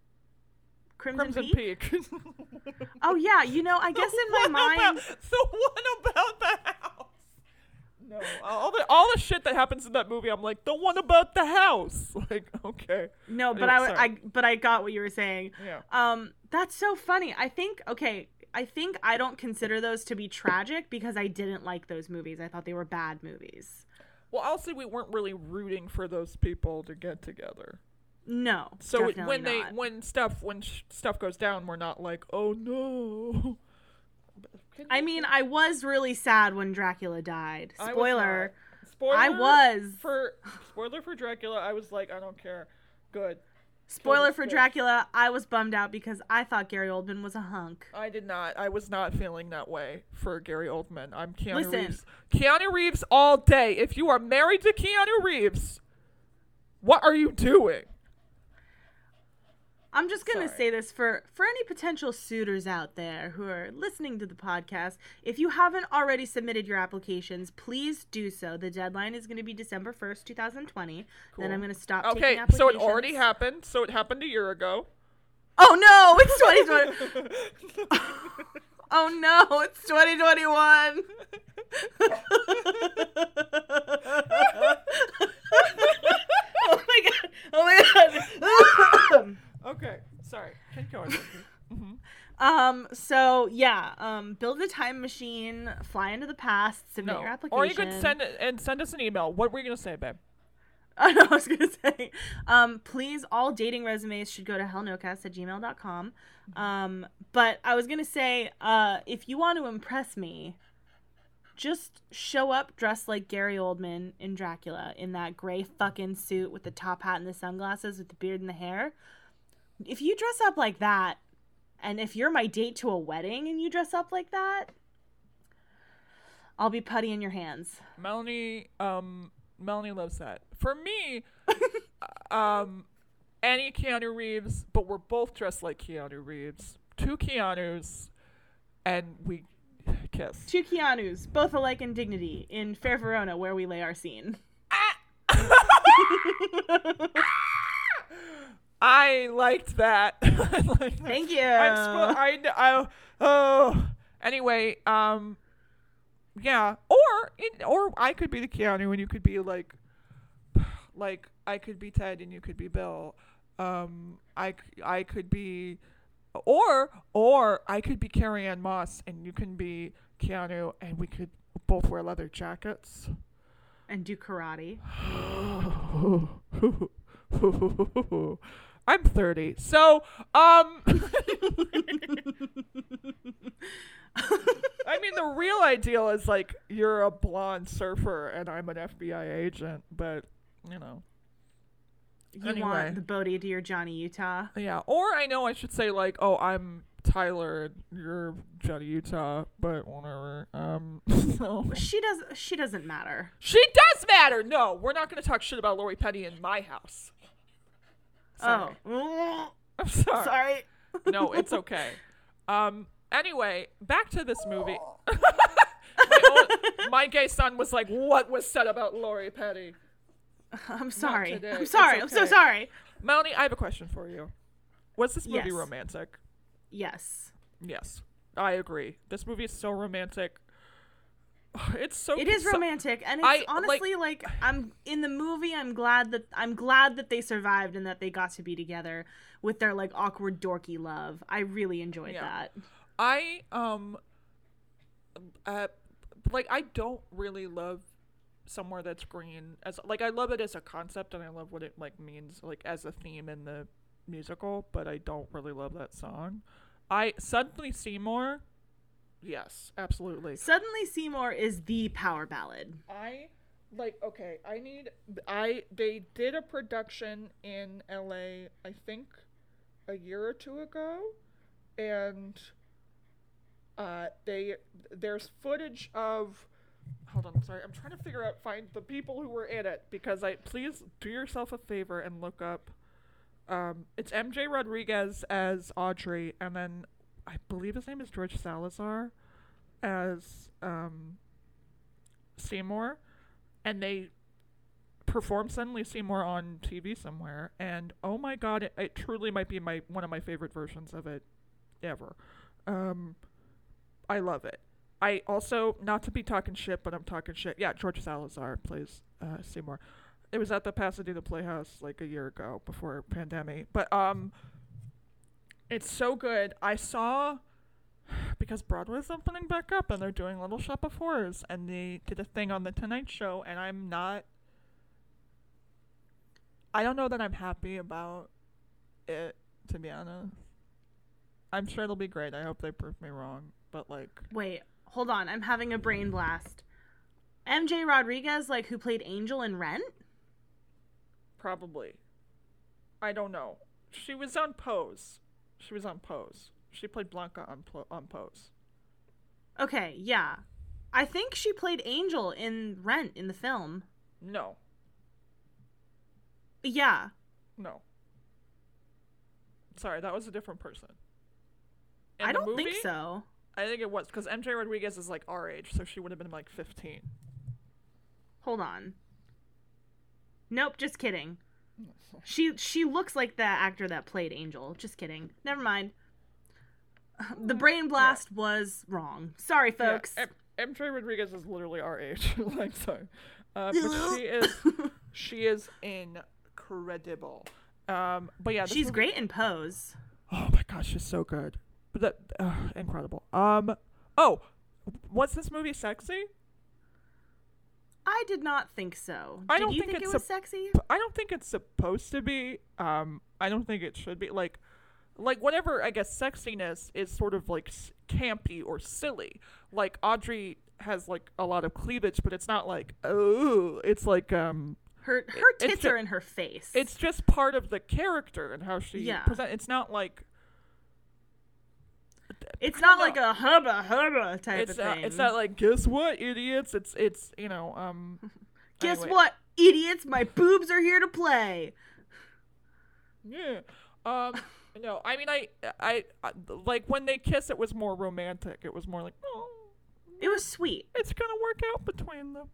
Crimson, Crimson Peak? Peak. Oh yeah, you know, I guess in my mind about- the one about the house. No, all the all the shit that happens in that movie, I'm like the one about the house. Like, okay, No, but I, sorry. I but I got what you were saying. yeah. Um, that's so funny. I think okay, I think I don't consider those to be tragic because I didn't like those movies. I thought they were bad movies. Well, I'll say we weren't really rooting for those people to get together. No, So it, when they when stuff when sh- stuff goes down, we're not like, oh no. I mean, I was really sad when Dracula died. Spoiler. not. Spoiler. I was. for spoiler for Dracula. I was like, I don't care. Good. Spoiler for. Dracula. I was bummed out because I thought Gary Oldman was a hunk. I did not. I was not feeling that way for Gary Oldman. I'm Keanu Listen. Reeves. Keanu Reeves all day. If you are married to Keanu Reeves, what are you doing? I'm just gonna Sorry. say this for for any potential suitors out there who are listening to the podcast. If you haven't already submitted your applications, please do so. The deadline is going to be December first, 2020. Then I'm going to stop. Okay, taking applications. so it already happened. So it happened a year ago. Oh no, it's 2020. oh no, it's 2021. oh my god. Oh my god. Okay, sorry. Keep going. hmm Um. So yeah. Um. Build a time machine. Fly into the past. Submit No. your application. Or you could send it and send us an email. What were you gonna say, babe? I know. I was gonna say. Um. Please, all dating resumes should go to hellnocast at gmail.com. Um. But I was gonna say, uh, if you want to impress me, just show up dressed like Gary Oldman in Dracula in that gray fucking suit with the top hat and the sunglasses with the beard and the hair. If you dress up like that, and if you're my date to a wedding and you dress up like that, I'll be putty in your hands. Melanie, um, Melanie loves that. For me, um, any Keanu Reeves, but we're both dressed like Keanu Reeves. Two Keanu's, and we kiss. Two Keanu's, both alike in dignity, in Fair Verona, where we lay our scene. I liked that. I liked that. Thank you. I'm spo- I, I, oh. Anyway, um, yeah. Or it, or I could be the Keanu and you could be like, like I could be Ted and you could be Bill. Um, I c- I could be, or or I could be Carrie-Anne Moss and you can be Keanu and we could both wear leather jackets. and do karate. I'm 30. So, um I mean the real ideal is like you're a blonde surfer and I'm an FBI agent, but you know. You Anyway. want the Bodhi to your Johnny Utah. Yeah, or I know I should say like, "Oh, I'm Tyler and you're Johnny Utah," but whatever. Um so. She does. She doesn't matter. She does matter. No, we're not going to talk shit about Lori Petty in my house. Sorry. Oh, I'm sorry. sorry. no, it's okay. Um. Anyway, back to this movie. my, own- my gay son was like, "What was said about Lori Petty?" I'm sorry. I'm sorry. I'm so sorry. Melanie, I have a question for you. Was this movie Yes. romantic? Yes. Yes, I agree. This movie is so romantic. It's so. It is romantic, and it's I, like- honestly like, I'm in the movie. I'm glad that I'm glad that they survived and that they got to be together with their like awkward dorky love. I really enjoyed Yeah. that. I um uh like I don't really love somewhere that's green as like I love it as a concept and I love what it like means like as a theme in the musical, but I don't really love that song. I suddenly Seymour Yes, absolutely. Suddenly, Seymour is the power ballad. I like okay, I need I they did a production in LA I think a year or two ago and uh they there's footage of hold on, sorry. I'm trying to figure out find the people who were in it because I please do yourself a favor and look up um it's MJ Rodriguez as Audrey and then I believe his name is George Salazar as um Seymour and they perform suddenly Seymour on TV somewhere, and oh my god, it, it truly might be my one of my favorite versions of it ever. Um, I love it. I also not to be talking shit, but I'm talking shit. Yeah, George Salazar plays uh, Seymour. It was at the Pasadena Playhouse like a year ago before pandemic, but um, it's so good. I saw because Broadway's opening back up and they're doing Little Shop of Horrors and they did a thing on the Tonight Show and I'm not I don't know that I'm happy about it to be honest. I'm sure it'll be great. I hope they prove me wrong, but like Wait, hold on. I'm having a brain blast. MJ Rodriguez, like who played Angel in Rent? probably I don't know. She was on Pose. She was on Pose. She played Blanca on on Pose. Okay, yeah. I think she played Angel in Rent in the film. No. Yeah. No. Sorry, that was a different person. I In the don't think so. I think it was because MJ Rodriguez is like our age, so she would have been like 15. Hold on. Nope, just kidding. She she looks like the actor that played Angel. Just kidding. Never mind. The brain blast was wrong. Sorry, folks. Yeah, M- MJ Rodriguez is literally our age. like sorry, uh, but she is she is incredible. Um, but yeah, She's movie- great in Pose. Oh my gosh, she's so good. But that uh, incredible. Um, oh, was this movie sexy? I did not think so. I did don't you think think, it was a- sexy? I don't think it's supposed to be. Um, I don't think it should be. Like, like whatever. I guess sexiness is sort of like campy or silly. Like Audrey has like a lot of cleavage, but it's not like oh, it's like um, Her her it's tits ju- are in her face. it's just part of the character and how she Yeah. present. It's not like it's not like a hubba hubba type it's of not, thing. it's not like guess what, idiots. It's it's you know um. Guess anyway. what, idiots? My boobs are here to play. Yeah. Um. No, I mean, I, I, I, like when they kiss, it was more romantic. It was more like, oh, It was sweet. it's gonna work out between them.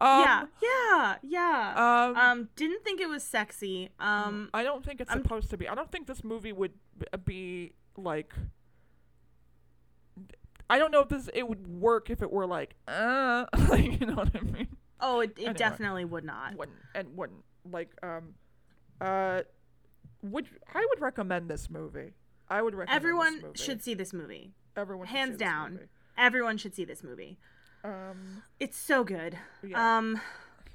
Um, yeah, yeah, yeah. Um, Um, didn't think it was sexy. Um, I don't think it's I'm- supposed to be. I don't think this movie would be like. I don't know if this it would work if it were like, uh, like, you know what I mean? oh, it, it anyway. definitely would not. Wouldn't and wouldn't like um, uh, would I would recommend this movie. I would recommend this Everyone should see this movie. everyone should hands down. Everyone should see this movie. Um, It's so good. Yeah. Um,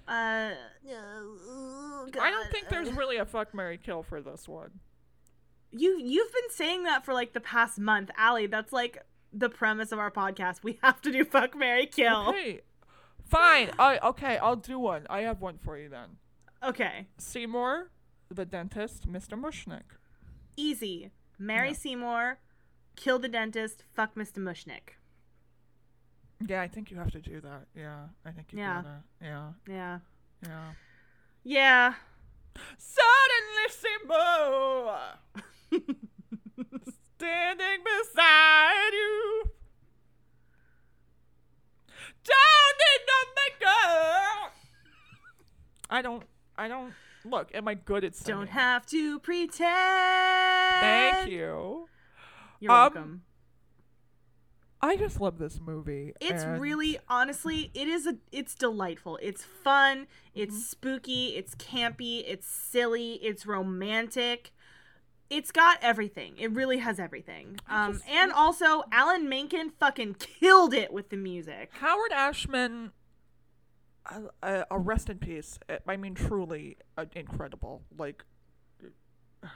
uh, I don't think there's really a fuck Mary kill for this one. you. You've been saying that for like the past month, Allie. That's like the premise of our podcast. We have to do fuck Mary Kill. Okay, fine. I okay. I'll do one. I have one for you then. Okay, Seymour, the dentist, Mr. Mushnik. easy. Mary Yeah. Seymour, kill the dentist. Fuck Mr. Mushnik. Yeah, I think you have to do that. Yeah, I think you Yeah. gotta. Yeah, Yeah. yeah. Yeah. Suddenly, Seymour. standing beside you. Down in the maker. I don't. I don't. Look, am I good at singing? Don't have to pretend. Thank you. You're Um, welcome. I just love this movie. It's and- really honestly, it is a it's delightful. It's fun, it's Mm-hmm. spooky, it's campy, it's silly, it's romantic. It's got everything. It really has everything. Um and also Alan Menken fucking killed it with the music. Howard Ashman. Uh, uh, a rest in peace. I mean, truly uh, incredible. Like,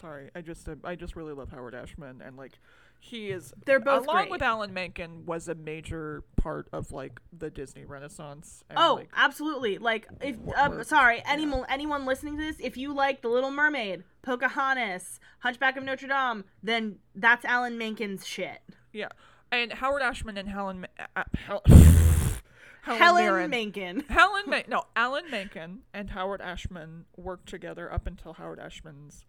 sorry, I just uh, I just really love Howard Ashman, and like, he is. They're both along great. with Alan Menken was a major part of like the Disney Renaissance. And, Oh, like, absolutely. Like if um, sorry, any, yeah. anyone listening to this, if you like The Little Mermaid, Pocahontas, Hunchback of Notre Dame, then that's Alan Menken's shit. yeah, and Howard Ashman and Helen. Ma- uh, Hel- Helen, Helen Mirren. Menken. Helen Ma- no, Alan Menken and Howard Ashman worked together up until Howard Ashman's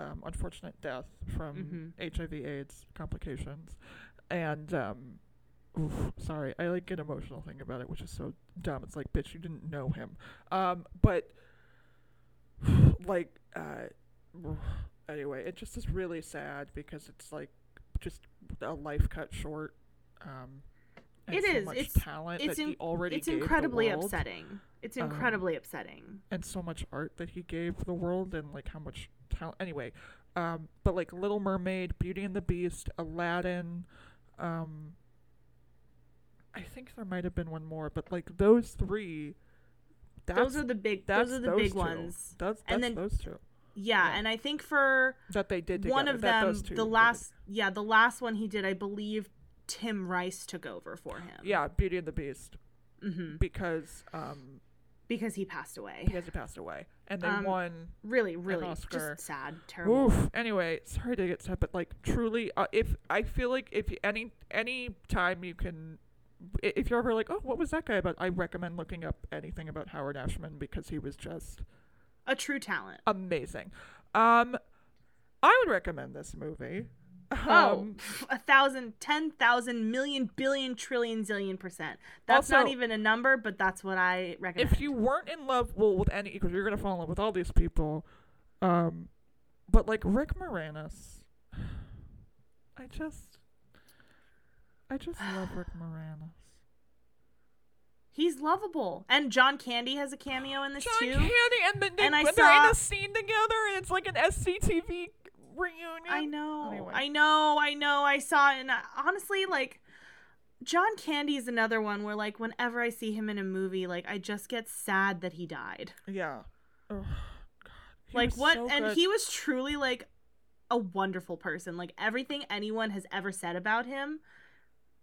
um, unfortunate death from HIV/AIDS complications, and um, oof, sorry, I like get emotional thinking about it, which is so dumb. It's like, bitch, you didn't know him, um, but like, uh, anyway, it just is really sad because it's like just a life cut short. Um, It so is. It's- talent it's that he already It's incredibly upsetting. It's Um, incredibly upsetting. and so much art that he gave the world and like how much talent anyway um but like little mermaid beauty and the beast aladdin um i think there might have been one more but like those three that's Those are the big. that's Those are the those big two. ones. that's, And then those two Yeah, Yeah. and I think for that they did together. one of them, the did. last, yeah, the last one he did, I believe Tim Rice took over for him. yeah beauty and the beast hmm because um because he passed away. he has passed away and they Um, won Really, really, Oscar. just sad, terrible. Oof. Anyway, sorry to get sad, but like truly, uh, if I feel like if any any time you can, if you're ever like, oh, what was that guy about? I recommend looking up anything about Howard Ashman because he was just A true talent. amazing. Um, I would recommend this movie. Oh, Um, a thousand, ten thousand, million, billion, trillion, zillion percent. That's not even a number, but that's what I recommend. if you weren't in love, well, with any, because you're gonna fall in love with all these people, um, but like Rick Moranis, I just, I just love Rick Moranis. He's lovable, and John Candy has a cameo in this John too. Candy and, then they, And I when they're in a scene together and it's like an SCTV reunion. I know, Anyway. I know, I know. I saw it, and I, honestly, like John Candy is another one where, like, whenever I see him in a movie, like, I just get sad that he died. Yeah. Ugh, God. He like what? so and he was truly like a wonderful person. Like everything anyone has ever said about him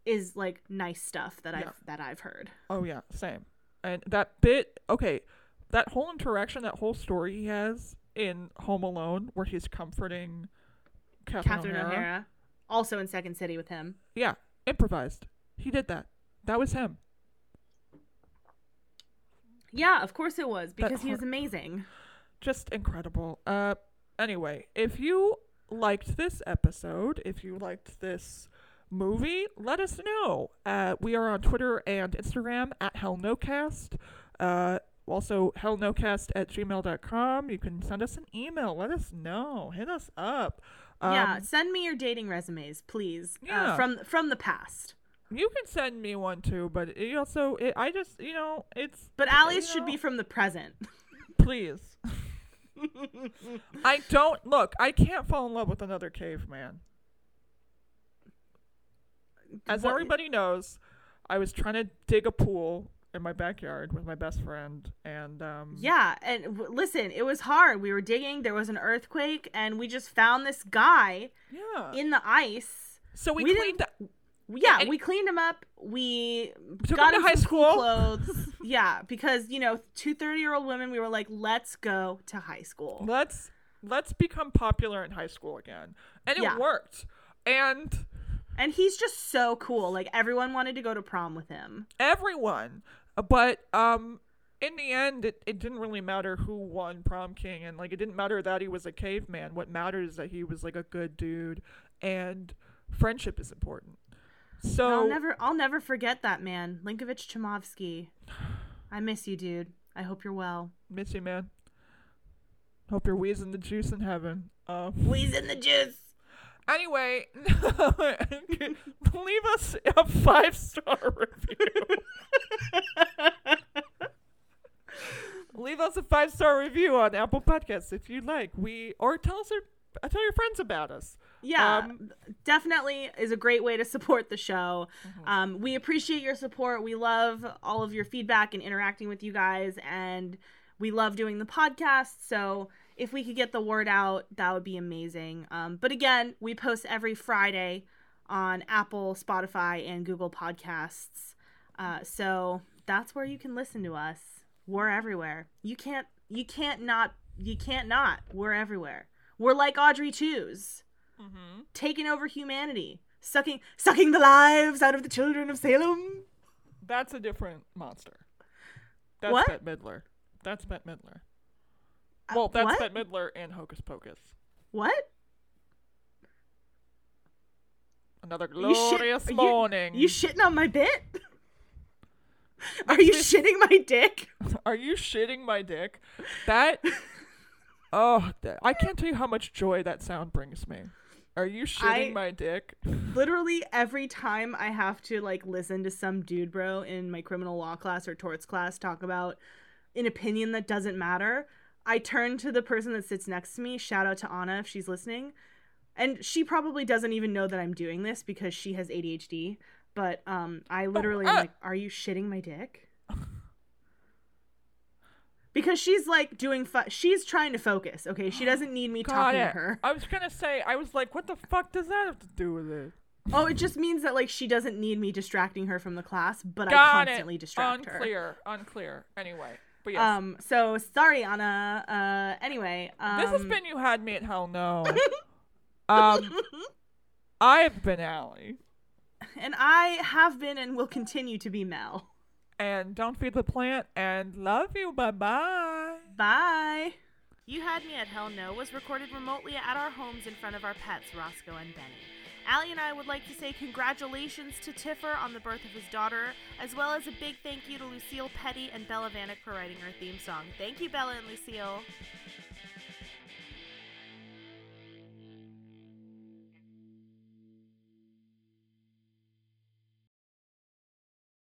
is like nice stuff that Yeah. I've that I've heard. Oh yeah, same. And that bit, okay, that whole interaction, that whole story he has in Home Alone, where he's comforting Catherine, Catherine O'Hara. O'Hara, also in Second City with him. Yeah, improvised. He did that. That was him. Yeah, of course it was because he was amazing. just incredible. Uh, anyway, if you liked this episode, if you liked this movie, let us know. Uh, we are on Twitter and Instagram at HellNoCast. Uh, also, hellnocast at gmail.com. You can send us an email. Let us know. Hit us up. Um, yeah, send me your dating resumes, please. Yeah. Uh, from from the past. You can send me one too, but it also, it, I just, you know, it's. But you Allie's should be from the present. Please. I don't look. I can't fall in love with another caveman. As What- everybody knows, I was trying to dig a pool in my backyard with my best friend, and um, Yeah, and w- listen, it was hard. We were digging, there was an earthquake, and we just found this guy yeah. in the ice. so we, we cleaned. Yeah, and- we cleaned him up. We Took got him to high school. clothes. yeah, because you know, two 30 year old women. We were like, let's go to high school. let's let's become popular in high school again, and it Yeah. worked. And And he's just so cool. Like everyone wanted to go to prom with him. everyone, but um, in the end, it, it didn't really matter who won prom king, and like it didn't matter that he was a caveman. What mattered is that he was like a good dude, and friendship is important. So I'll never I'll never forget that man, Linkovich Chomovsky. I miss you, dude. I hope you're well. miss you, man. Hope you're wheezing the juice in heaven. Uh, Wheezing the juice. Anyway, leave us a five star review. leave us a five star review on Apple Podcasts if you'd like. We or tell us or tell your friends about us. Yeah, Um, definitely is a great way to support the show. Mm-hmm. Um, we appreciate your support. We love all of your feedback and interacting with you guys, and we love doing the podcast. So if we could get the word out, that would be amazing. Um, but again, we post every Friday on Apple, Spotify, and Google Podcasts. Uh, so that's where you can listen to us. We're everywhere. You can't. You can't not. You can't not. We're everywhere. We're like Audrey Twos Mm-hmm. taking over humanity, sucking sucking the lives out of the children of Salem. That's a different monster. That's What? Bette Midler. That's Bette Midler. Uh, Well, that's what? Bette Midler and Hocus Pocus. What? Another You shit- glorious you- morning. You shitting on my bit? Are you shitting my dick? Are you shitting my dick? That. oh, that, I can't tell you how much joy that sound brings me. Are you shitting I- my dick? Literally every time I have to like listen to some dude bro in my criminal law class or torts class talk about an opinion that doesn't matter, I turn to the person that sits next to me. Shout out to Anna if she's listening. And she probably doesn't even know that I'm doing this because she has ADHD. But um, I literally am ah. like, "Are you shitting my dick?" Because she's like doing, she's trying to focus. Okay, she doesn't need me Got talking it. to her. I was gonna say. I was like, what the fuck does that have to do with it? Oh, it just means that like she doesn't need me distracting her from the class, but I Got constantly it. distract her. Unclear. Unclear. Anyway, but yes, Um. So sorry, Anna. Uh. Anyway. Um, this has been you had me at hell no. um, I've been Allie, and I have been and will continue to be Mel. and don't feed the plant, and love you. Bye bye. Bye. You Had Me at Hell No was recorded remotely at our homes in front of our pets, Roscoe and Benny. Allie and I would like to say congratulations to Tiffer on the birth of his daughter, as well as a big thank you to Lucille Petty and Bella Vanek for writing our theme song. Thank you, Bella and Lucille.